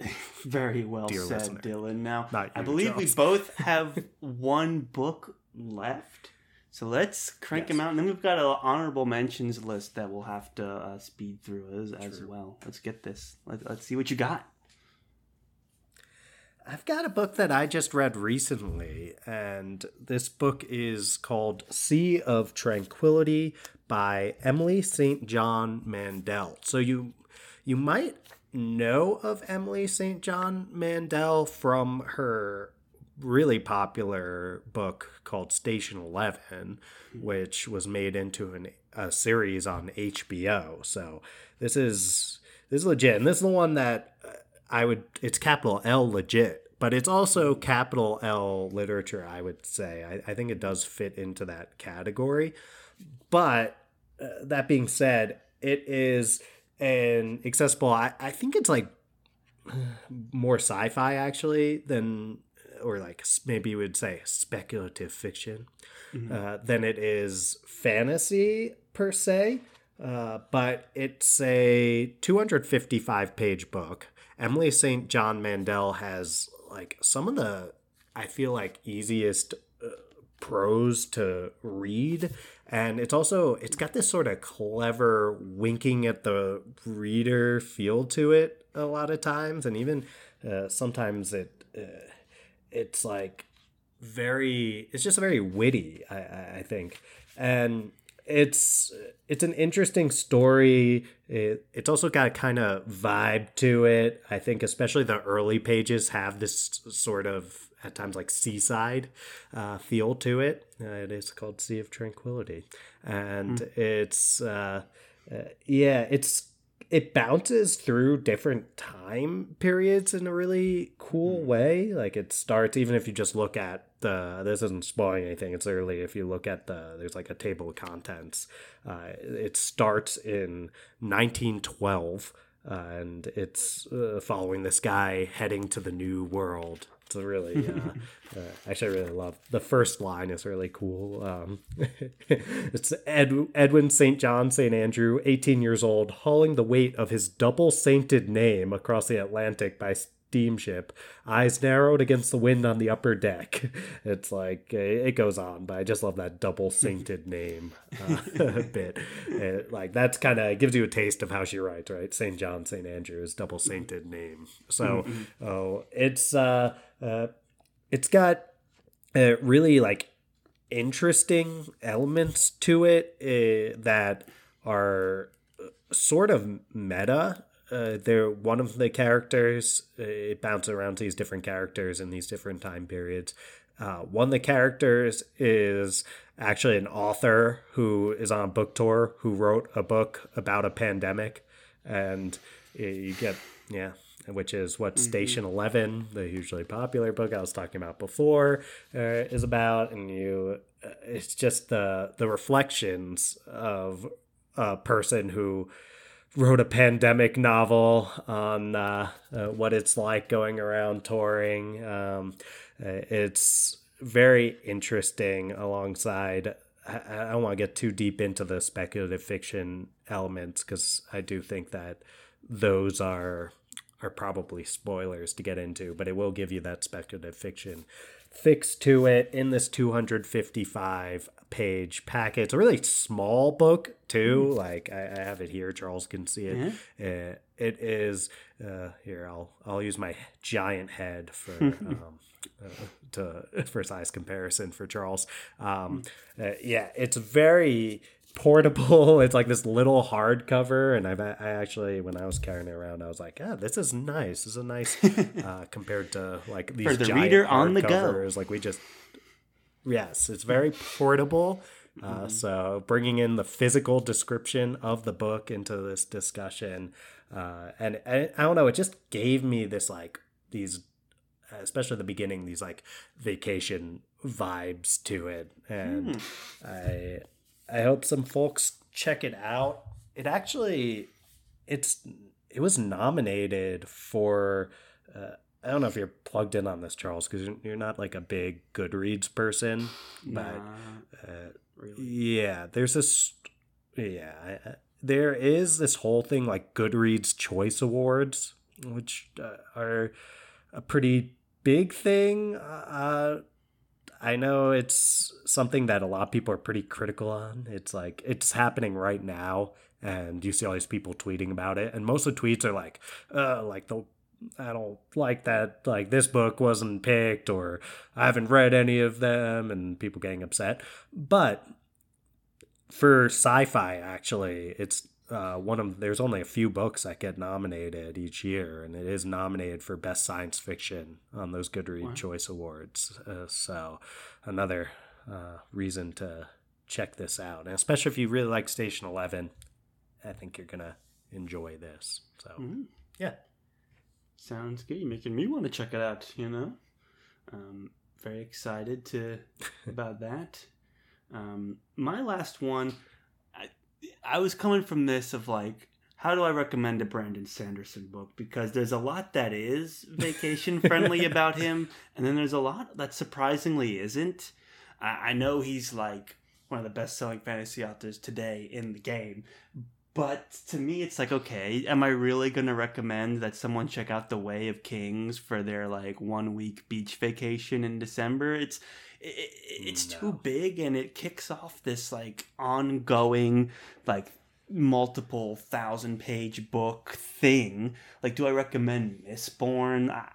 <laughs> Very well Dear said, listener. Dylan. Now, I believe we both <laughs> have one book left. So let's crank them out. And then we've got an honorable mentions list that we'll have to uh, speed through as, as well. Let's get this. Let, let's see what you got. I've got a book that I just read recently, and this book is called Sea of Tranquility by Emily St. John Mandel. So you you might know of Emily St. John Mandel from her really popular book called Station Eleven, which was made into an, a series on HBO. So this is this is legit, and this is the one that uh, I would. It's capital L legit, but it's also capital L literature. I would say. I, I think it does fit into that category. But uh, that being said, it is an accessible. I, I think it's like <sighs> more sci-fi actually than or like maybe you would say speculative fiction mm-hmm. uh, than it is fantasy per se uh, but it's a 255 page book emily st john mandel has like some of the i feel like easiest uh, prose to read. And it's also it's got this sort of clever winking at the reader feel to it a lot of times. And even uh, sometimes it uh, it's like very it's just very witty i i think. And it's it's an interesting story. It, it's also got a kind of vibe to it i think especially the early pages have this sort of at times like seaside uh, feel to it. Uh, it is called sea of tranquility. And mm. it's uh, uh, yeah it's it bounces through different time periods in a really cool hmm. way. Like it starts even if you just look at the this isn't spoiling anything. It's early. If you look at the there's like a table of contents. Uh, it starts in 1912. Uh, and it's uh, following this guy heading to the new world it's really uh, <laughs> uh, actually I really love the first line is really cool. Um, <laughs> it's Ed, Edwin St. John St. Andrew, 18 years old, hauling the weight of his double sainted name across the Atlantic by steamship, eyes narrowed against the wind on the upper deck. <laughs> It's like it goes on, but I just love that double sainted name uh, bit. It, like that's kind of gives you a taste of how she writes, right? Saint John, Saint Andrew's double sainted name. So, mm-hmm. oh, it's uh, uh, it's got uh, really like interesting elements to it uh, that are sort of meta uh, they're one of the characters. Uh, it bounces around to these different characters in these different time periods. Uh, one of the characters is actually an author who is on a book tour who wrote a book about a pandemic, and you get yeah, which is what mm-hmm. Station Eleven, the hugely popular book I was talking about before, uh, is about, and you, uh, it's just the the reflections of a person who wrote a pandemic novel on uh, uh, what it's like going around touring. Um, uh, it's very interesting alongside. I don't want to get too deep into the speculative fiction elements because I do think that those are are probably spoilers to get into, but it will give you that speculative fiction fix to it in this 255 page packet. It's a really small book too. Mm. Like I, I, have it here. Charles can see it. Yeah. Uh, it is uh, here. I'll I'll use my giant head for <laughs> um, uh, to <laughs> for size comparison for Charles. Um, hmm. uh, yeah, it's very portable. <laughs> It's like this little hardcover, and I've, I actually, when I was carrying it around, I was like, "Ah, this is nice. This is a nice <laughs> uh, compared to like these for the reader on the covers. go." Like we just, yes, it's very portable. Uh, mm-hmm. So bringing in the physical description of the book into this discussion, uh, and, and I don't know, it just gave me this like these, especially the beginning, these like vacation vibes to it, and mm. I I hope some folks check it out. It actually, it's it was nominated for. Uh, I don't know if you're plugged in on this, Charles, because you're not like a big Goodreads person, but uh, really. yeah, there's this. Yeah, I, there is this whole thing like Goodreads Choice Awards, which uh, are a pretty big thing. Uh, I know it's something that a lot of people are pretty critical on. It's like it's happening right now, and you see all these people tweeting about it, and most of the tweets are like, uh, like the I don't like that like this book wasn't picked or I haven't read any of them and people getting upset. But for sci-fi actually, it's uh, one of there's only a few books that get nominated each year, and it is nominated for best science fiction on those Goodreads wow. Choice Awards. Uh, so another uh, reason to check this out, and especially if you really like Station Eleven, I think you're gonna enjoy this. So mm-hmm. yeah, sounds good. You're making me want to check it out. You know, um, very excited to <laughs> about that. Um, my last one I was coming from this of like how do I recommend a Brandon Sanderson book? Because there's a lot that is vacation <laughs> friendly about him, and then there's a lot that surprisingly isn't. I, I know he's like one of the best selling fantasy authors today in the game, but to me, it's like, okay, am I really going to recommend that someone check out The Way of Kings for their like one week beach vacation in December? It's it, it's no. too big and it kicks off this like ongoing like multiple thousand page book thing. Like, do I recommend Mistborn? I,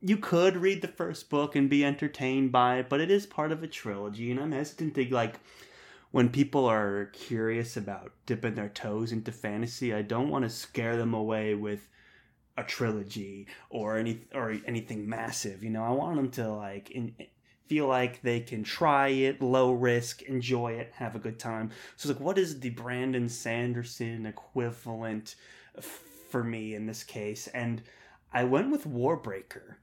you could read the first book and be entertained by it, but it is part of a trilogy, and I'm hesitant to like when people are curious about dipping their toes into fantasy, I don't want to scare them away with a trilogy or any or anything massive. You know, I want them to like in, feel like they can try it, low risk, enjoy it, have a good time. So it's like, what is the Brandon Sanderson equivalent for me in this case? And I went with Warbreaker.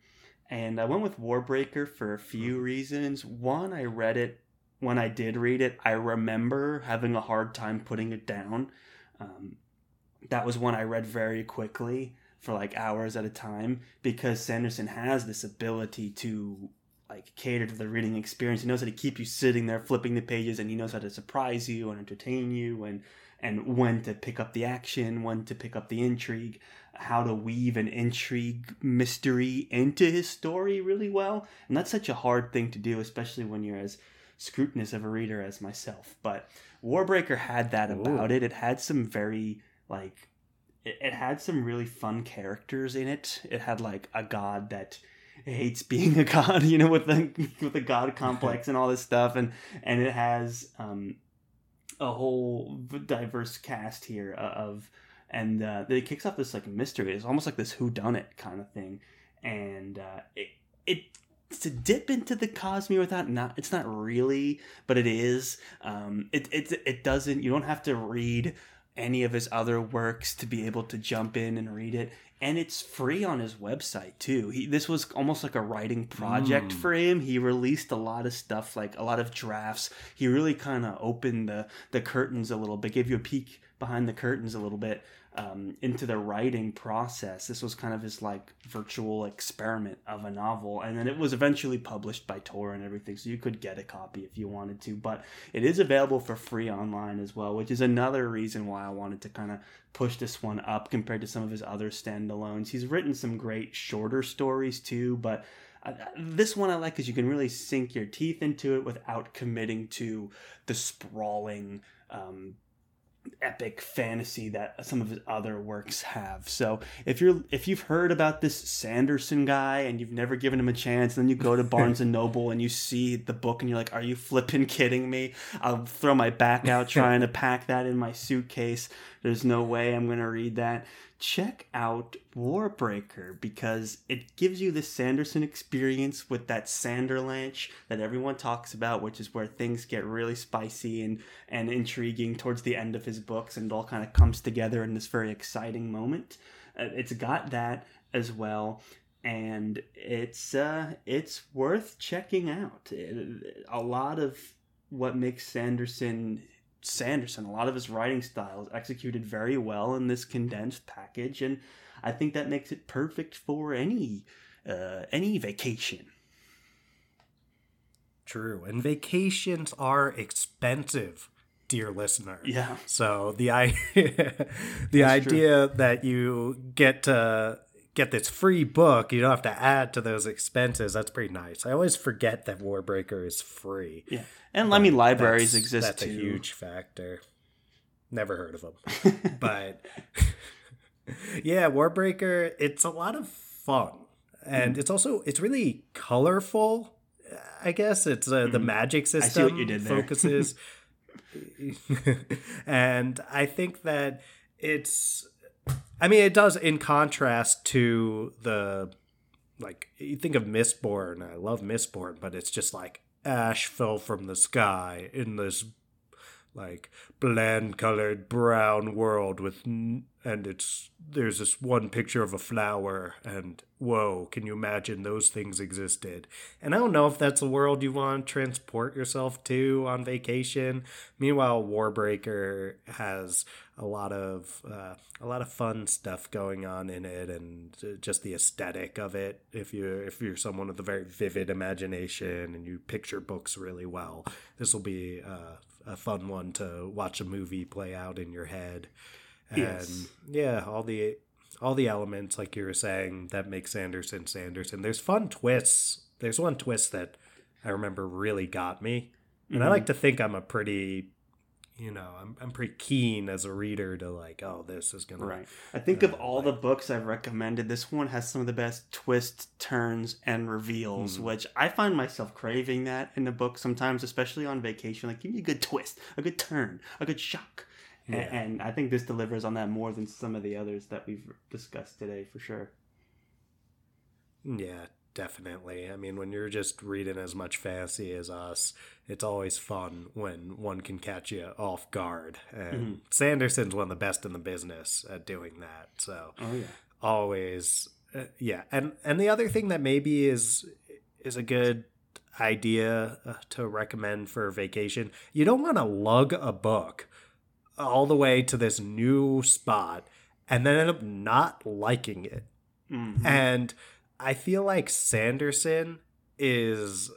And I went with Warbreaker for a few reasons. One, I read it when I did read it, I remember having a hard time putting it down. Um, that was one I read very quickly for like hours at a time because Sanderson has this ability to like cater to the reading experience. He knows how to keep you sitting there flipping the pages, and he knows how to surprise you and entertain you, and and when to pick up the action, when to pick up the intrigue, how to weave an intrigue mystery into his story really well. And that's such a hard thing to do, especially when you're as scrutinous of a reader as myself. But Warbreaker had that about Ooh. it. It had some very like it, it had some really fun characters in it. It had like a god that hates being a <laughs> god, you know, with the with the god <laughs> complex and all this stuff, and and it has um, a whole diverse cast here of, and uh, it kicks off this like mystery. It's almost like this who done it kind of thing, and uh, it it to dip into the Cosmere without not it's not really, but it is. Um, it it it doesn't. You don't have to read any of his other works to be able to jump in and read it and it's free on his website too he this was almost like a writing project mm. for him he released a lot of stuff like a lot of drafts he really kind of opened the the curtains a little bit gave you a peek behind the curtains a little bit um, into the writing process. This was kind of his like virtual experiment of a novel, and then it was eventually published by Tor and everything, so you could get a copy if you wanted to. But it is available for free online as well, which is another reason why I wanted to kind of push this one up compared to some of his other standalones. He's written some great shorter stories too, but. Uh, this one I like because you can really sink your teeth into it without committing to the sprawling um, epic fantasy that some of his other works have. So if you're if you've heard about this Sanderson guy and you've never given him a chance, and then you go to Barnes and <laughs> Noble and you see the book and you're like, "Are you flipping kidding me?" I'll throw my back out trying to pack that in my suitcase. There's no way I'm going to read that check out Warbreaker because it gives you the Sanderson experience with that Sanderlanche that everyone talks about, which is where things get really spicy and, and intriguing towards the end of his books and it all kind of comes together in this very exciting moment. Uh, it's got that as well and it's uh, it's worth checking out. It, a lot of what makes Sanderson Sanderson. A lot of his writing style is executed very well in this condensed package, and I think that makes it perfect for any uh, any vacation. True, and vacations are expensive, dear listener. Yeah. So the idea, <laughs> the That's idea true. that you get to get this free book, you don't have to add to those expenses. That's pretty nice. I always forget that Warbreaker is free. Yeah. And I mean, libraries that's, exist that's too. a huge factor. Never heard of them, <laughs> but <laughs> yeah, Warbreaker. It's a lot of fun, and mm. it's also it's really colorful. I guess it's uh, mm. the mm-hmm. magic system I see what you did there. focuses, <laughs> and I think that it's. I mean, it does in contrast to the like you think of Mistborn. I love Mistborn, but it's just like ash fell from the sky in this like bland colored brown world with and it's there's this one picture of a flower and whoa can you imagine those things existed? And i don't know if that's a world you want to transport yourself to on vacation. Meanwhile warbreaker has a lot of uh, a lot of fun stuff going on in it and just the aesthetic of it. If you if you're someone with a very vivid imagination and you picture books really well this will be uh, a fun one to watch a movie play out in your head. And yes. yeah, all the all the elements like you were saying that make Sanderson Sanderson. There's fun twists. There's one twist that I remember really got me. And mm-hmm. I like to think I'm a pretty you know, I'm I'm pretty keen as a reader to like, oh, this is gonna. Right. I think of all like, the books I've recommended, this one has some of the best twists, turns, and reveals, mm-hmm. which I find myself craving that in the book sometimes, especially on vacation. Like, give me a good twist, a good turn, a good shock. Yeah. And, and I think this delivers on that more than some of the others that we've discussed today, for sure. Yeah, definitely. I mean, when you're just reading as much fantasy as us, it's always fun when one can catch you off guard. And mm-hmm. Sanderson's one of the best in the business at doing that. So, oh, yeah. always, uh, yeah. And and the other thing that maybe is is a good idea uh, to recommend for vacation, you don't want to lug a book all the way to this new spot and then end up not liking it. Mm-hmm. And I feel like Sanderson is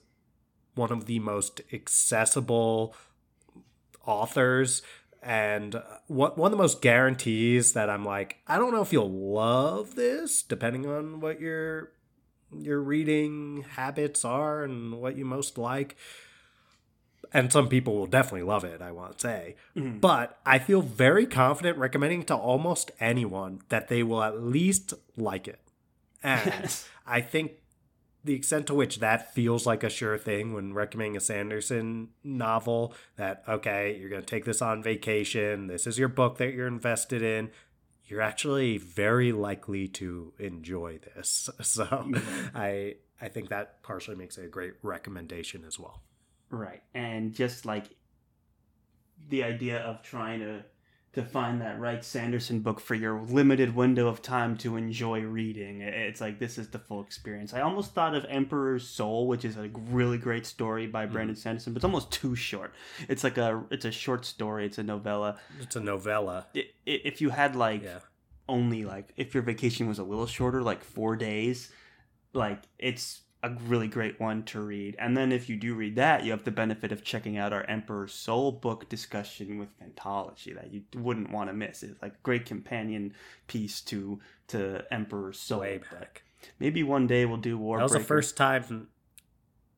one of the most accessible authors and one one of the most guarantees that I'm like I don't know if you'll love this depending on what your your reading habits are and what you most like. And some people will definitely love it I won't say. Mm-hmm. but I feel very confident recommending to almost anyone that they will at least like it and. I think the extent to which that feels like a sure thing when recommending a Sanderson novel that, okay, you're going to take this on vacation, this is your book that you're invested in, you're actually very likely to enjoy this. <laughs> So mm-hmm. I I think that partially makes it a great recommendation as well. Right. And just like the idea of trying to to find that right Sanderson book for your limited window of time to enjoy reading. It's like this is the full experience. I almost thought of Emperor's Soul, which is a really great story by mm. Brandon Sanderson, but it's almost too short. It's like a it's a short story. It's a novella. It's a novella. It, it, if you had like yeah. only like if your vacation was a little shorter, like four days, like it's a really great one to read. And then if you do read that, you have the benefit of checking out our Emperor's Soul book discussion with Phantology that you wouldn't want to miss. It's like a great companion piece to to Emperor's Soul. Way back. Maybe one day we'll do War. That was the first time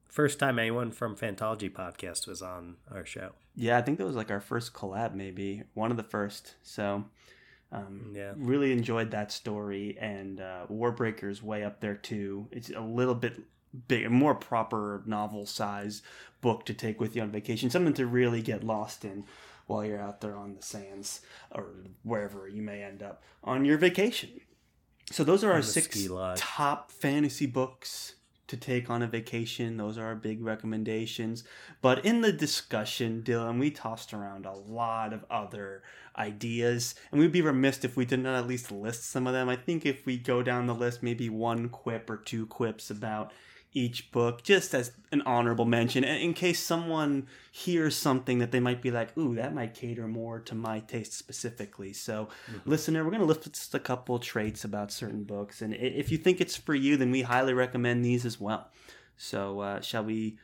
first time anyone from Phantology podcast was on our show. Yeah, I think that was like our first collab, maybe one of the first. So um, yeah, really enjoyed that story, and uh, Warbreaker's way up there too. It's a little bit big, more proper novel size book to take with you on vacation, something to really get lost in while you're out there on the sands or wherever you may end up on your vacation. So those are our six top fantasy books to take on a vacation. Those are our big recommendations. But in the discussion, Dylan, we tossed around a lot of other ideas, and we'd be remiss if we did not at least list some of them. I think if we go down the list, maybe one quip or two quips about each book just as an honorable mention in case someone hears something that they might be like ooh that might cater more to my taste specifically. So mm-hmm. listener we're going to list just a couple traits about certain books. And if you think it's for you then we highly recommend these as well. So uh, shall we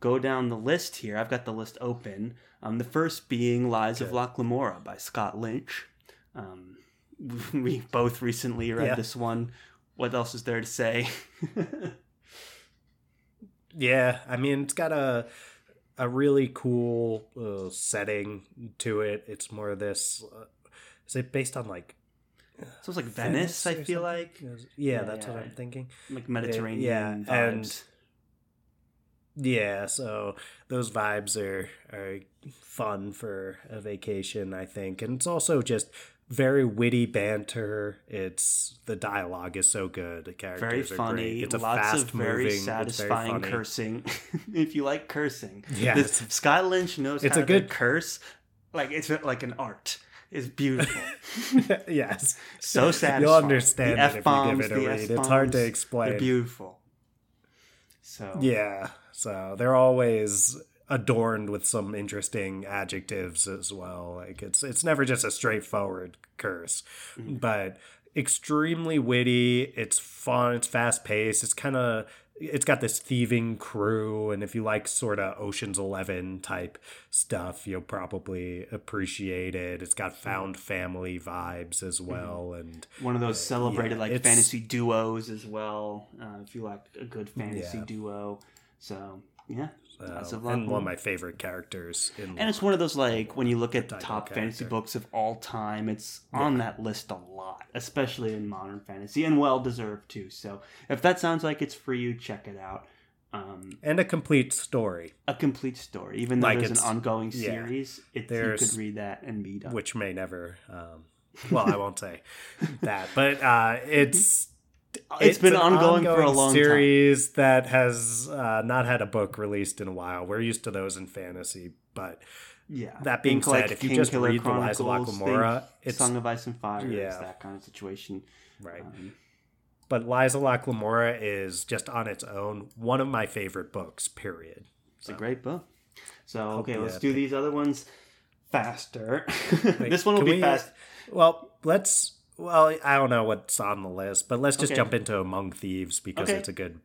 go down the list here? I've got the list open um, the first being lies of locke lamora by scott lynch um, <laughs> we both recently read yeah. this one what else is there to say <laughs> Yeah, I mean it's got a a really cool uh, setting to it. It's more of this. Uh, is it based on like? So it's like Venice. Venice I feel like. Yeah, yeah that's yeah. what I'm thinking. Like Mediterranean. It, yeah, vibes. and yeah, so those vibes are are fun for a vacation, I think, and it's also just very witty banter. It's the dialogue is so good. The characters very funny. Great. It's a Lots fast of very moving, satisfying very cursing. <laughs> if you like cursing, yeah, this, Scott Lynch knows it's how a good curse like it's like an art. It's beautiful. <laughs> yes. so satisfying. You'll understand The it if you give it a read. It's hard to explain. They're beautiful. So Yeah. So they're always adorned with some interesting adjectives as well. Like it's it's never just a straightforward curse, Mm-hmm. but extremely witty. It's fun. It's fast paced. It's kind of it's got this thieving crew, and if you like sort of Ocean's Eleven type stuff, you'll probably appreciate it. It's got found family vibes as well, and one of those celebrated yeah, like fantasy duos as well. Uh, if you like a good fantasy Yeah. duo, so yeah, of and one of my favorite characters in And it's one of those like when you look at the top fantasy books of all time, it's on that list a lot, especially in modern fantasy, and well deserved too. So if that sounds like it's for you, check it out. Um, and a complete story. a complete story, even though Like, there's an ongoing yeah. series, it, you could read that and be done. which may never um <laughs> well i won't say that but uh it's It's been ongoing for a long time. series that has uh, not had a book released in a while we're used to those in fantasy but yeah. that being Think, said, if you just read the Lies of Chronicles, Locke-Lamora, it's- Song of Ice and Fire, Yeah. that kind of situation. right Um, but liza Lamora is just on its own one of my favorite books period It's a great book. So okay, let's do these other ones faster. <laughs> Wait, this one will be we- fast. well let's well i don't know what's on the list but let's just Okay. jump into among thieves because Okay. it's a good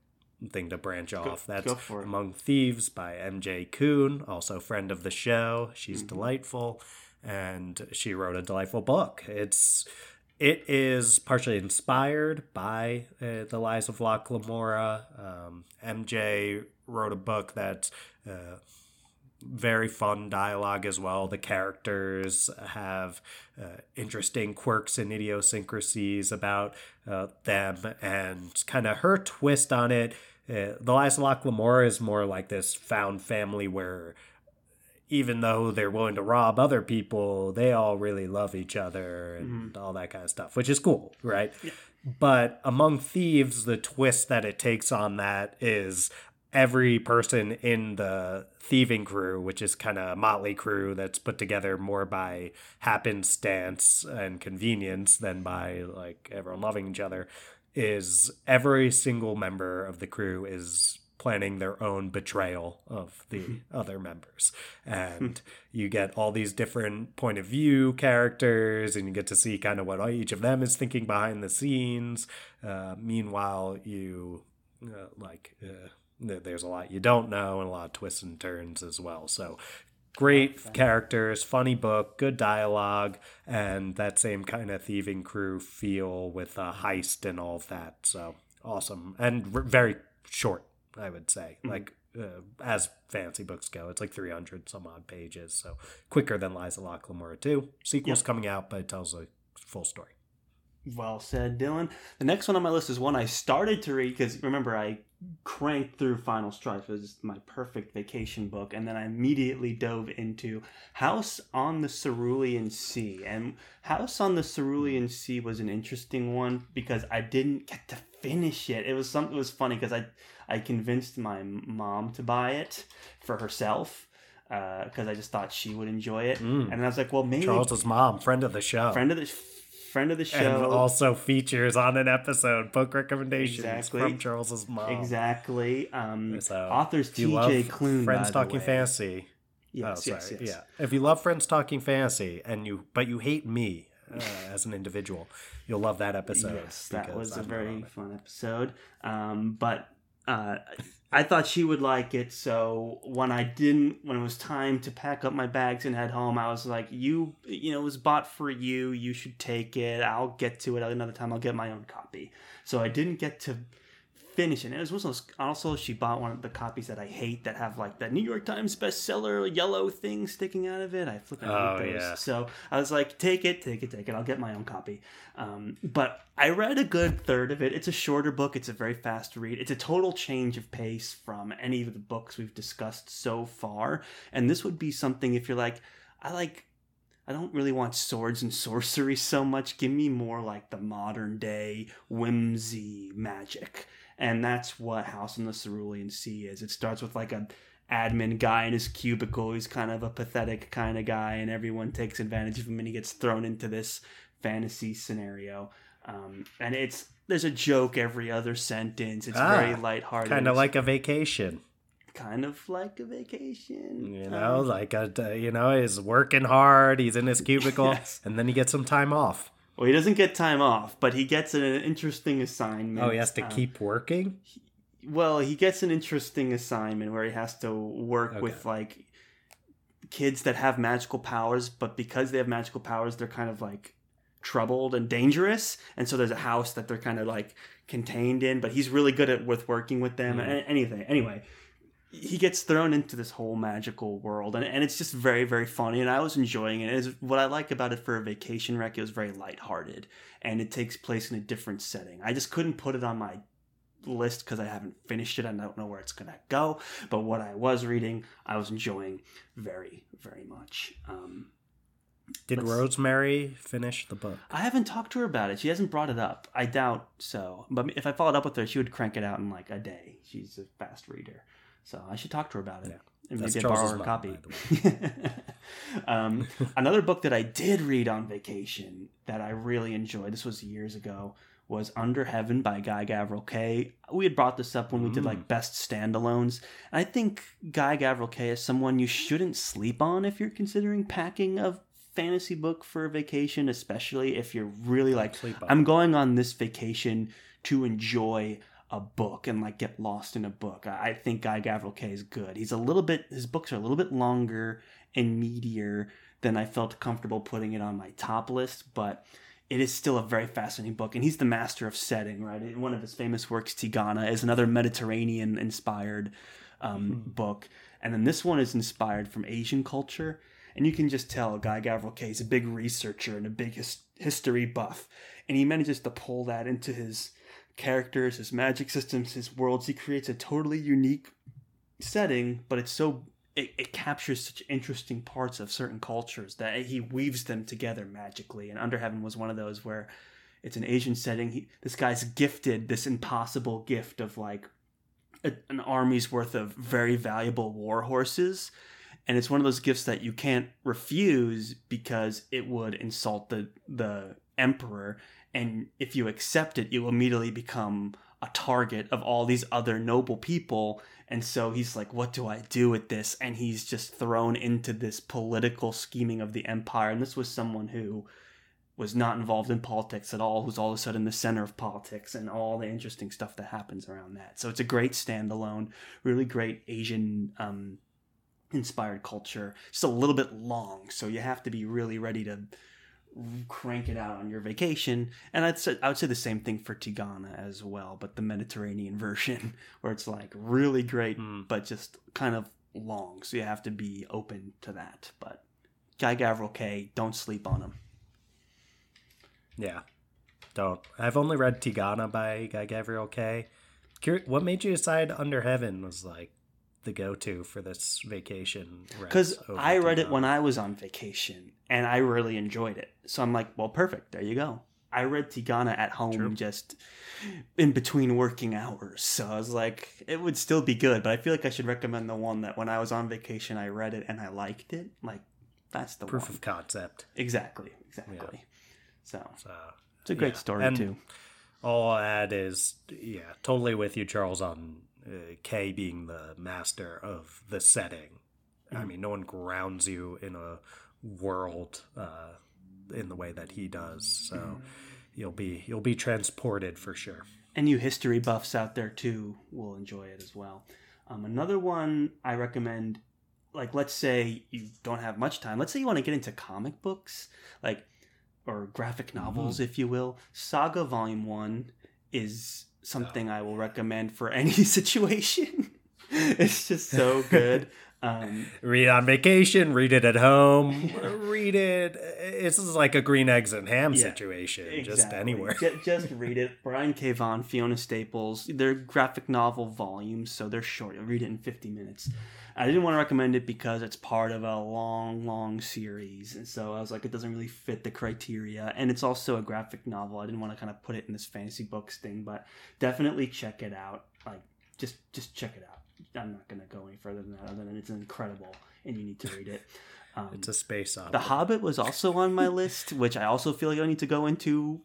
thing to branch off that's go for it. among thieves by mj Kuhn, also friend of the show she's Mm-hmm. delightful and she wrote a delightful book it's it is partially inspired by uh, the lies of Locke Lamora. Um, MJ wrote a book that. uh, very fun dialogue as well. The characters have uh, interesting quirks and idiosyncrasies about uh, them, and kind of her twist on it. Uh, the Lies of Locke Lamora is more like this found family where even though they're willing to rob other people, they all really love each other and all that kind of stuff, which is cool, right? But among thieves, the twist that it takes on that is every person in the thieving crew, which is kind of a motley crew that's put together more by happenstance and convenience than by like everyone loving each other, is every single member of the crew is planning their own betrayal of the other members. And <laughs> you get all these different point of view characters, and you get to see kind of what each of them is thinking behind the scenes. Uh, meanwhile, you uh, like. Uh, there's a lot you don't know and a lot of twists and turns as well. So great characters, funny book, good dialogue, and that same kind of thieving crew feel with a heist and all of that. So awesome and r- very short, I would say. Like uh, as fancy books go, it's like 300 some odd pages, so quicker than Lies of Locke Lamora too. Sequel's coming out, but it tells a full story. Well said, Dylan. The next one on my list is one I started to read because remember I cranked through Final Strife. It was my perfect vacation book, and then I immediately dove into House on the Cerulean Sea. And House on the Cerulean Sea was an interesting one because I didn't get to finish it. It was something It was funny because I I convinced my mom to buy it for herself because I just thought she would enjoy it, Mm. and I was like, well, maybe Charles's mom, friend of the show. friend of the friend of the show and also features on an episode book recommendations Exactly. from Charles's mom. Exactly. Um, So, authors T.J. Clune. Friends Talking. Fantasy. Yes, oh, sorry. yes, yes. Yeah. If you love Friends Talking Fantasy and you but you hate me uh, as an individual, you'll love that episode. Yes, that was a I'm very fun episode. Um, but uh, I thought she would like it. So when I didn't, when it was time to pack up my bags and head home, I was like, "You, you know, it was bought for you. You should take it. I'll get to it another time. I'll get my own copy." So I didn't get to finish it. And it was also, also she bought one of the copies that I hate that have like the New York Times bestseller yellow thing sticking out of it. I flipping Oh, hate those. yeah. So I was like, take it, take it, take it. I'll get my own copy. Um, but I read a good third of it. It's a shorter book. It's a very fast read. It's a total change of pace from any of the books we've discussed so far. And this would be something if you're like, I like. I don't really want swords and <laughs> sorcery so much. Give me more like the modern day whimsy magic. And that's what House on the Cerulean Sea is. It starts with like a admin guy in his cubicle. He's kind of a pathetic kind of guy, and everyone takes advantage of him, and he gets thrown into this fantasy scenario. Um, and it's there's a joke every other sentence. It's Ah, very lighthearted. Kind of like a vacation. kind of like a vacation. You know, Um, like a you know, he's working hard. He's in his <laughs> cubicle, Yes. and then he gets some time off. Well, he doesn't get time off, but he gets an interesting assignment. Oh, he has to Um, keep working. Well, he gets an interesting assignment where he has to work Okay. with like kids that have magical powers, but because they have magical powers, they're kind of like troubled and dangerous. And so there's a house that they're kind of like contained in, but he's really good at with working with them Mm. and anything. Anyway, he gets thrown into this whole magical world and, and it's just very very funny and i was enjoying it. It's, what i like about it for a vacation wreck it was very lighthearted and it takes place in a different setting. I just couldn't put it on my list because i haven't finished it i don't know where it's going to go but what i was reading i was enjoying very very much. Um, Did let's- Rosemary finish the book? i haven't talked to her about it. She hasn't brought it up. I doubt so. But if i followed up with her she would crank it out in like a day. She's a fast reader so i should talk to her about it Yeah. and That's maybe borrow her mom, copy <laughs> um, another book that I did read on vacation that I really enjoyed, this was years ago, was Under Heaven by Guy Gavriel Kay. We had brought this up when we did Mm. like best standalones. And I think Guy Gavriel Kay is someone you shouldn't sleep on if you're considering packing a fantasy book for a vacation, especially if you're really like, Sleep. I'm going on this vacation to enjoy a book and like get lost in a book. I I think Guy Gavriel Kay is good. He's a little bit his books are a little bit longer and meatier than I felt comfortable putting it on my top list, but it is still a very fascinating book. And he's the master of setting, right? In one of his famous works, Tigana, is another Mediterranean inspired um, book. And then this one is inspired from Asian culture. And you can just tell Guy Gavriel Kay is a big researcher and a big his- history buff. And he manages to pull that into his characters, his magic systems, his worlds. He creates a totally unique setting, but it's so it, it captures such interesting parts of certain cultures that he weaves them together magically. And Under Heaven was one of those where it's an Asian setting. He, this guy's gifted this impossible gift of like a, an army's worth of very valuable war horses. And it's one of those gifts that you can't refuse because it would insult the the emperor. And if you accept it, you immediately become a target of all these other noble people. And so he's like, what do I do with this? And he's just thrown into this political scheming of the empire. And this was someone who was not involved in politics at all, who's all of a sudden the center of politics and all the interesting stuff that happens around that. So it's a great standalone, really great Asian um, inspired culture. Just a little bit long, so you have to be really ready to crank it out on your vacation. And I'd say, I would say the same thing for Tigana as well, but the Mediterranean <laughs> version, where it's like really great, Mm. but just kind of long. So you have to be open to that. But Guy Gavriel Kay, don't sleep on him. Yeah. Don't. I've only read Tigana by Guy Gavriel Kay. Cur- What made you decide Under Heaven was like the go-to for this vacation? Because I read it when I was on vacation and I really enjoyed it. So I'm like, well, perfect. There you go. I read Tigana at home True. just in between working hours. So I was like, it would still be good, but I feel like I should recommend the one that when I was on vacation, I read it and I liked it. Like, that's the proof one. of concept. exactly. Exactly. So So it's a great yeah. story, And too. all I'll add is, yeah, totally with you, Charles, on uh, Kay being the master of the setting. I Mhm. mean, no one grounds you in a world uh, in the way that he does. So you'll be you'll be transported for sure. and you history buffs out there too will enjoy it as well. Um, another one I recommend, like let's say you don't have much time. Let's say you want to get into comic books, like or graphic novels, if you will. Saga Volume One is something I will recommend for any <laughs> situation. it's just so <laughs> good. Um, Read on vacation, read it at home, <laughs> read it. It's just like a green eggs and ham Yeah, situation, just anywhere. Ju- Just, read it. Brian K. Vaughan, Fiona Staples. They're graphic novel volumes, so they're short. You'll read it in 50 minutes. I didn't want to recommend it because it's part of a long, long series. And so I was like, it doesn't really fit the criteria. And it's also a graphic novel. I didn't want to kind of put it in this fantasy books thing, but definitely check it out. Like, just just check it out. I'm not going to go any further than that. Other than it's incredible, and you need to read it. Um, <laughs> It's a space opera. the Hobbit was also on my list, which I also feel like I don't need to go into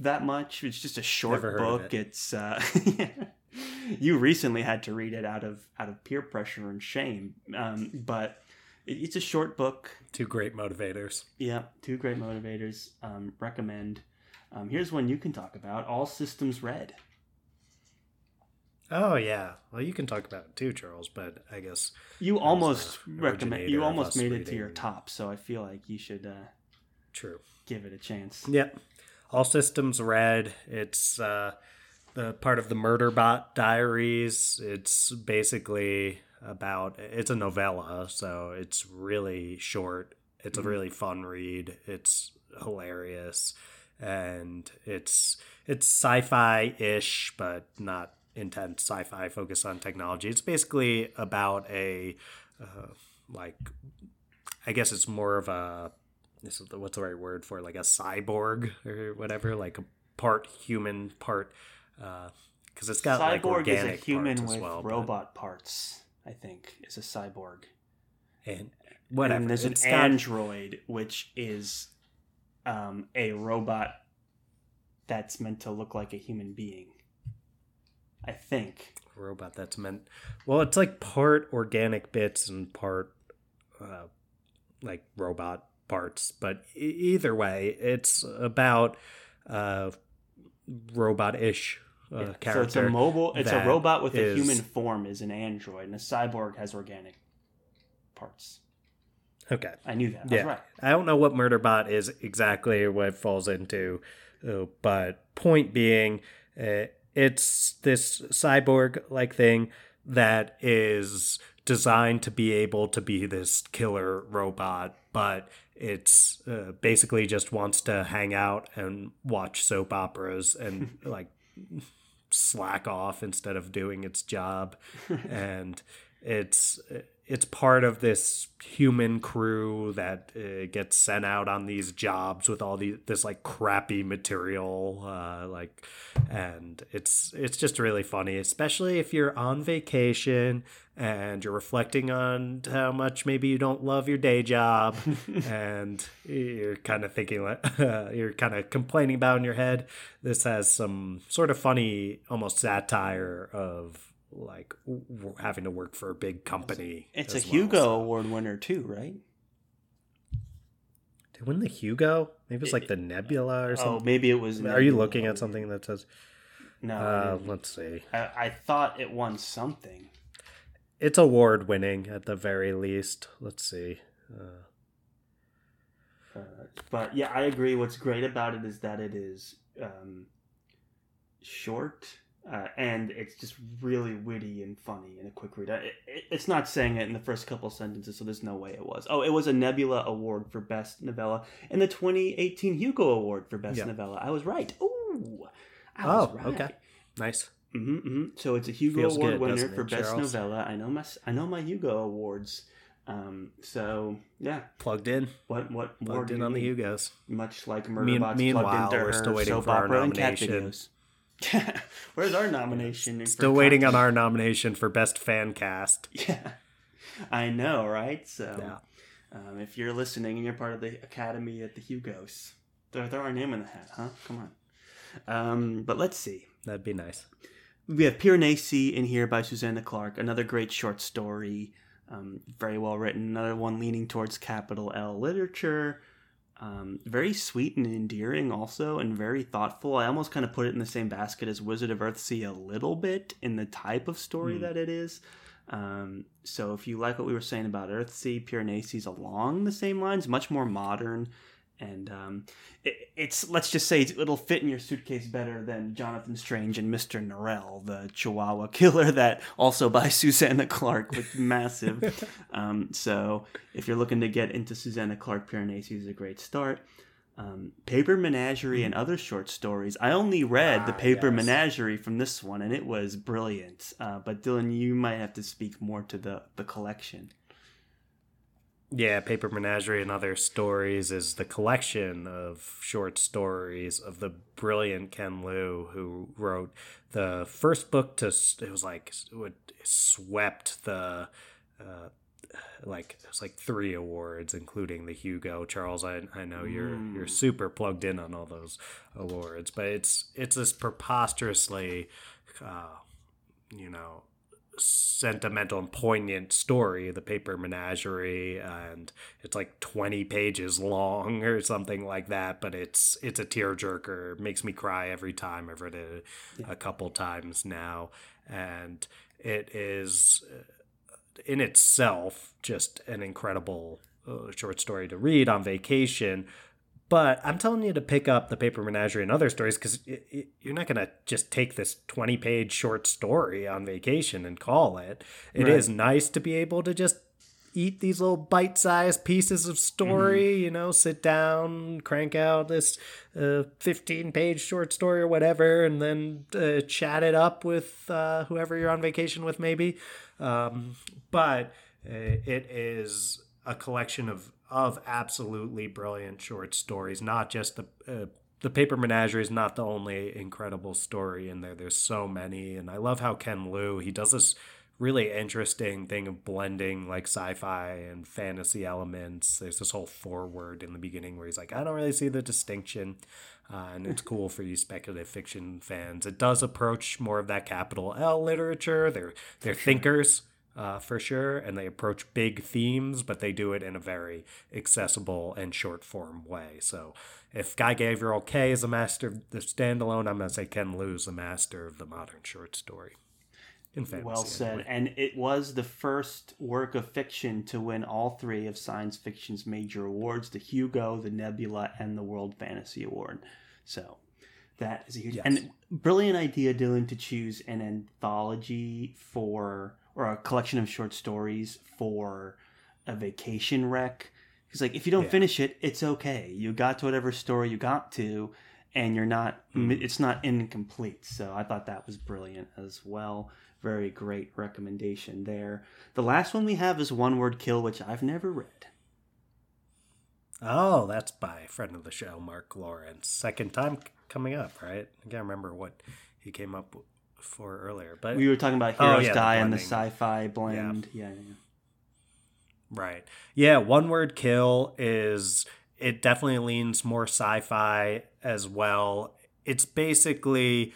that much. It's just a short Never heard of book. it. It's uh, <laughs> you recently had to read it out of out of peer pressure and shame, um, but it- it's a short book. Two great motivators. Yeah, two great motivators. Um, recommend. Um, here's one you can talk about. All Systems Red. Oh yeah. Well, you can talk about it too, Charles. But I guess You almost recommend. You almost made it to your top, so I feel like you should uh, true. give it a chance. Yep. All systems red. It's uh, the part of the Murderbot Diaries. It's basically about. It's a novella, so it's really short. It's Mhm. a really fun read. It's hilarious, and it's it's sci-fi ish, but not intense sci-fi. focus on technology. It's basically about a uh, like. I guess it's more of a this is the, what's the right word for it? like a cyborg or whatever, like a part human, part because it's got like cyborg is a human with well, but- robot parts. I think is a cyborg. and whatever. And there's an It's got- android, which is um, a robot that's meant to look like a human being. I think. robot that's meant. Well, it's like part organic bits and part uh, like robot parts, but e- either way, it's about uh, robot-ish uh, Yeah. character. So it's a mobile. It's a robot with a human form, is an android, and a cyborg has organic parts. okay. I knew that. I Yeah. right. I don't know what Murderbot is exactly what it falls into, uh, but point being, uh, it's this cyborg like thing that is designed to be able to be this killer robot, but it's uh, basically just wants to hang out and watch soap operas and <laughs> like slack off instead of doing its job. <laughs> And it's it's part of this human crew that uh, gets sent out on these jobs with all these this like crappy material uh, like and it's it's just really funny especially if you're on vacation and you're reflecting on how much maybe you don't love your day job <laughs> and you're kind of thinking like <laughs> you're kind of complaining about in your head this has some sort of funny almost satire of like having to work for a big company It's a well, Hugo so- Award winner too, right? Did win the Hugo? Maybe it's like the Nebula or something. Oh, something. maybe it was. Are you looking at something that says? No, Uh, let's see. I, I thought it won something. It's award winning at the very least. Let's see. Uh, Uh, but yeah, I agree. What's great about it is that it is um, short uh, and it's just really witty and funny and a quick read. It, it, it's not saying it in the first couple sentences, so there's no way it was. Oh, it was a Nebula Award for Best Novella and the 2018 Hugo Award for Best Yeah. Novella. I was right. Ooh, I Oh, was right. okay. nice. hmm hmm So it's a Hugo Feels Award good, winner for Best Charles? Novella. I know my I know my Hugo Awards. Um, so yeah, Plugged in. what what Plugged in on the? Hugos. Much like Mean- Murderbot's meanwhile, plugged into we're her still waiting soap for our opera and cat videos. <laughs> Where's our nomination? Still waiting on our nomination for best fan cast. <laughs> Yeah, I know, right? So, Yeah. um, if you're listening and you're part of the Academy at the Hugos, throw, throw our name in the hat, huh? Come on. Um, but let's see. That'd be nice. We have Piranesi in here by Susanna Clarke, another great short story, um, very well written. Another one leaning towards capital L literature. Um, very sweet and endearing, also, and very thoughtful. I almost kind of put it in the same basket as Wizard of Earthsea a little bit in the type of story Hmm. that it is. Um, so if you like what we were saying about Earthsea, Piranesi's along the same lines, much more modern, and um, it, it's let's just say it'll fit in your suitcase better than Jonathan Strange and Mister Norrell, the Chihuahua killer, that also by <laughs> Susanna Clarke with massive. <laughs> um, so if you're looking to get into Susanna Clarke, Piranesi is a great start. Um, Paper Menagerie and other short stories. I only read the Ah, Paper yes. Menagerie from this one, and it was brilliant. Uh, but Dylan, you might have to speak more to the the collection. Yeah, Paper Menagerie and Other Stories is the collection of short stories of the brilliant Ken Liu, who wrote the first book to. It was like it swept the. Uh, like it was like three awards, including the Hugo. Charles, I, I know you're mm. you're super plugged in on all those awards, but it's it's this preposterously, uh, you know, sentimental and poignant story, The Paper Menagerie, and it's like 20 pages long or something like that, but it's it's a tearjerker. It makes me cry every time. I've read it yeah. a couple times now, and it is uh, in itself just an incredible uh, short story to read on vacation but I'm telling you to pick up the Paper Menagerie and other stories because you're not going to just take this 20 page short story on vacation and call it. It right. is nice to be able to just eat these little bite sized pieces of story, mm-hmm. you know, sit down, crank out this uh, 15 page short story or whatever, and then uh, chat it up with uh, whoever you're on vacation with, maybe. Um, but uh, it is a collection of of absolutely brilliant short stories. Not just the uh, the Paper Menagerie is not the only incredible story in there. There's so many, and I love how Ken Liu he does this really interesting thing of blending like sci-fi and fantasy elements. There's this whole foreword in the beginning where he's like, I don't really see the distinction. Uh, and it's cool for you speculative fiction fans. It does approach more of that capital L literature. They're they're thinkers uh, for sure, and they approach big themes, but they do it in a very accessible and short form way. So, if Guy Gavriel Kay is a master of the standalone, I'm gonna say Ken Liu's a master of the modern short story. In fantasy, well said, anyway. and it was the first work of fiction to win all three of science fiction's major awards: the Hugo, the Nebula, and the World Fantasy Award. So, that is a huge yes. and brilliant idea, Dylan, to choose an anthology for or a collection of short stories for a vacation wreck. Because like if you don't yeah. finish it, it's okay. You got to whatever story you got to, and you're not. Mm. It's not incomplete. So I thought that was brilliant as well. Very great recommendation there. The last one we have is One Word Kill, which I've never read. Oh, that's by friend of the show, Mark Lawrence. Second time coming up, right? I can't remember what he came up for earlier, but we were talking about oh, Heroes oh, yeah, Die the and the sci-fi blend. Yeah. yeah, yeah. Right. Yeah, One Word Kill is it definitely leans more sci-fi as well. It's basically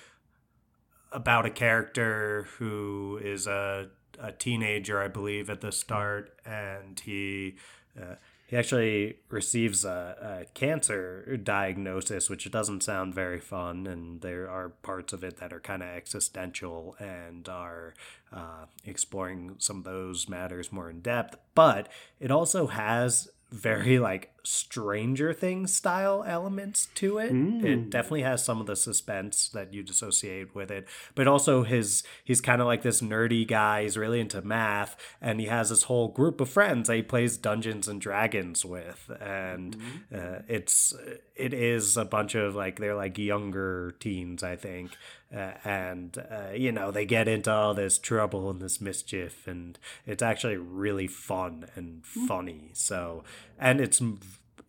about a character who is a a teenager, I believe, at the start, and he uh, he actually receives a, a, cancer diagnosis, which doesn't sound very fun. And there are parts of it that are kind of existential and are uh, exploring some of those matters more in depth. But it also has very like Stranger Things style elements to it. Mm. It definitely has some of the suspense that you'd associate with it, but also his he's kind of like this nerdy guy. He's really into math, and he has this whole group of friends that he plays Dungeons and Dragons with, and mm. uh, it's it is a bunch of like they're like younger teens, I think, uh, and uh, you know they get into all this trouble and this mischief and it's actually really fun and hmm. funny so and it's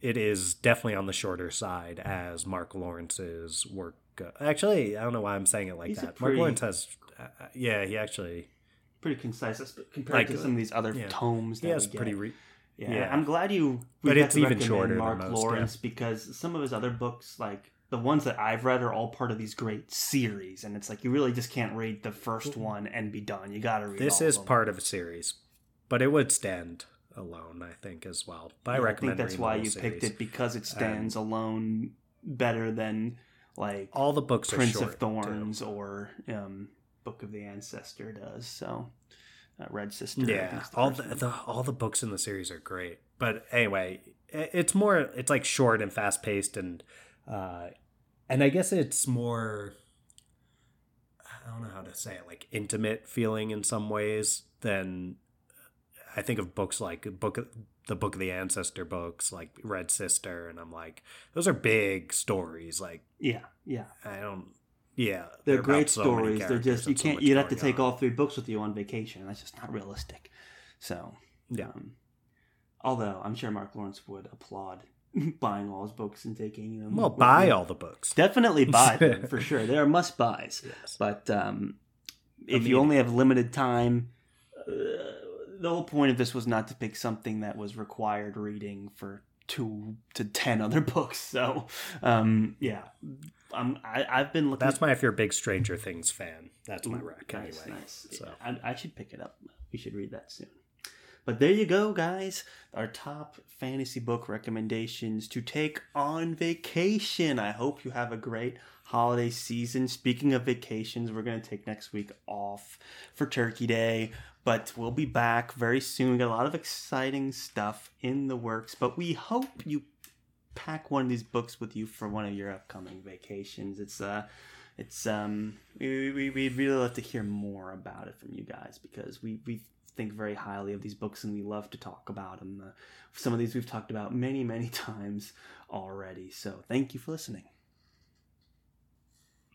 it is definitely on the shorter side as mark lawrence's work actually i don't know why i'm saying it like He's that pretty, mark lawrence has uh, uh, yeah he actually pretty concise compared like, to some of these other yeah. tomes that he has pretty re- yeah. yeah. i'm glad you but it's even shorter mark most, lawrence yeah. because some of his other books like the ones that I've read are all part of these great series, and it's like you really just can't read the first one and be done. You got to read. This is of part of a series, but it would stand alone, I think, as well. But yeah, I recommend. I think that's why you series. picked it because it stands um, alone better than like all the books Prince of Thorns too. or um, Book of the Ancestor does. So. Uh, Red Sister. Yeah, the all the, the, all the books in the series are great. But anyway, it's more it's like short and fast paced and uh, and I guess it's more I don't know how to say it, like intimate feeling in some ways than I think of books like book the book of the ancestor books like Red Sister and I'm like those are big stories like yeah yeah I don't yeah they're, they're great so stories they're just you can't so you'd have to take on. all three books with you on vacation that's just not realistic so yeah um, Although I'm sure Mark Lawrence would applaud <laughs> buying all his books and taking them. Well, buy all the books. Definitely <laughs> buy them for sure. They are must buys. Yes. But um, if you only have limited time, uh, the whole point of this was not to pick something that was required reading for two to ten other <laughs> books. So, um, yeah, um, I, I've been looking. That's my if you're a big Stranger Things fan. That's my rec nice, anyway. nice. So I, I should pick it up. We should read that soon. But there you go, guys. Our top fantasy book recommendations to take on vacation. I hope you have a great holiday season. Speaking of vacations, we're going to take next week off for Turkey Day, but we'll be back very soon. We got a lot of exciting stuff in the works, but we hope you pack one of these books with you for one of your upcoming vacations. It's uh it's um we we we'd really love to hear more about it from you guys because we we think very highly of these books and we love to talk about them. Uh, some of these we've talked about many many <laughs> times already. So thank you for listening.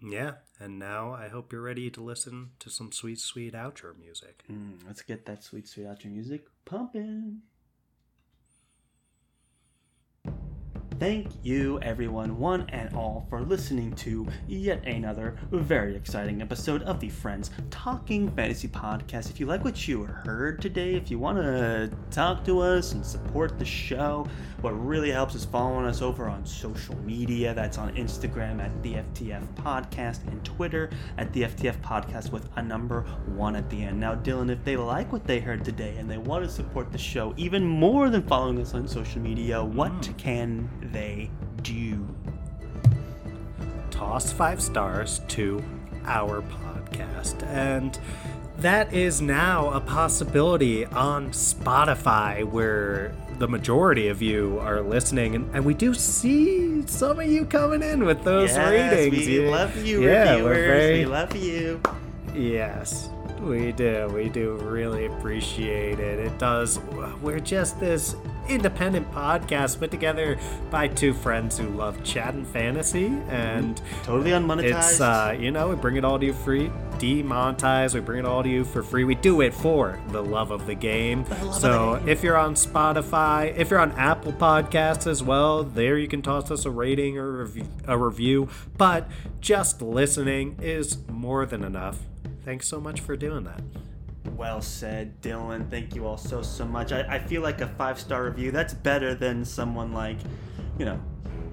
yeah, and now I hope you're ready to listen to some sweet, sweet outro music. Mm, let's get that sweet sweet outro music pumping. Thank you, everyone, one and all, for listening to yet another very exciting episode of the Friends Talking Fantasy Podcast. If you like what you heard today, if you want to talk to us and support the show, what really helps is following us over on social media. That's on Instagram at the FTF Podcast and Twitter at the FTF Podcast with a number one at the end. Now, Dylan, if they like what they heard today and they want to support the show even more than following us on social media, what mm. can they do? toss five stars to our podcast. And that is now a possibility on Spotify where the majority of you are listening. And, and we do see some of you coming in with those yes, ratings. We You- love you, yeah, reviewers. Very, We love you. Yes, we do. We do really appreciate it. It does. We're just this independent podcast put together by two friends who love chat and fantasy, and Totally unmonetized. it's uh, you know we bring it all to you free, demonetized. We bring it all to you for free. We do it for the love of the game. so the game. if you're on Spotify, if you're on Apple Podcasts as well, there you can toss us a rating or a review. But just listening is more than enough. Thanks so much for doing that. Well said, Dylan. Thank you all so so much. I, I feel like a five star review that's better than someone like, you know,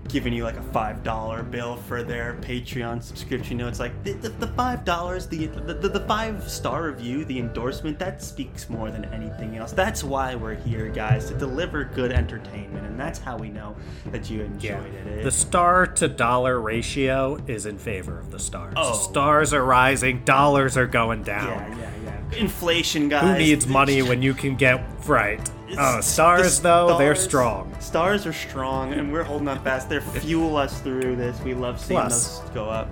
giving you like a five dollar bill for their Patreon subscription. You know, it's like the, the, the five dollars, the, the the five star review, the endorsement that speaks more than anything else. That's why we're here, guys, to deliver good entertainment, and that's how we know that you enjoyed it. The star to dollar ratio is in favor of the stars. Oh. Stars are rising, dollars are going down. yeah, yeah, yeah. Inflation, guys. Who needs money when you can get right? It's- uh, stars the though, they're strong. Stars are strong, and we're holding up fast. They fuel us through this. We love seeing Plus- those go up.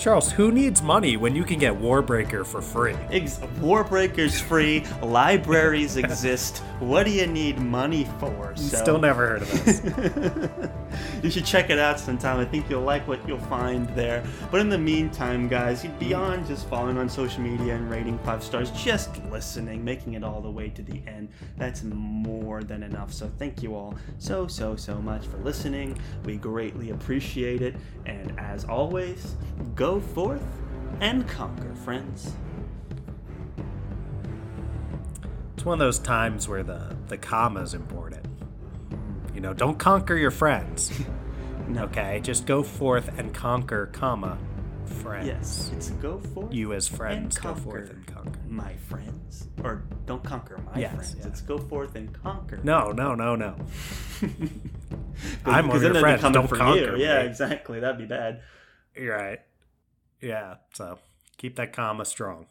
Charles, who needs money when you can get Warbreaker for free? Ex- Warbreaker's free. Libraries <laughs> exist. What do you need money for? So- Still never heard of this. <laughs> you should check it out sometime. I think you'll like what you'll find there. But in the meantime, guys, beyond just following on social media and rating five stars, just listening, making it all the way to the end, that's more than enough. So thank you all so, so, so much for listening. We greatly appreciate it. And as always, go forth and conquer, friends. It's one of those times where the, the comma is important. You know, don't conquer your friends. <laughs> No. Okay, just go forth and conquer, comma, friends. Yes, it's go forth. You as friends and go conquer forth and conquer. my friends, or don't conquer my Yes, friends. yeah. It's go forth and conquer. No, no, no, no. <laughs> I'm one of your friends. Don't conquer you. Yeah, exactly. That'd be bad. You're right. Yeah, so keep that comma strong.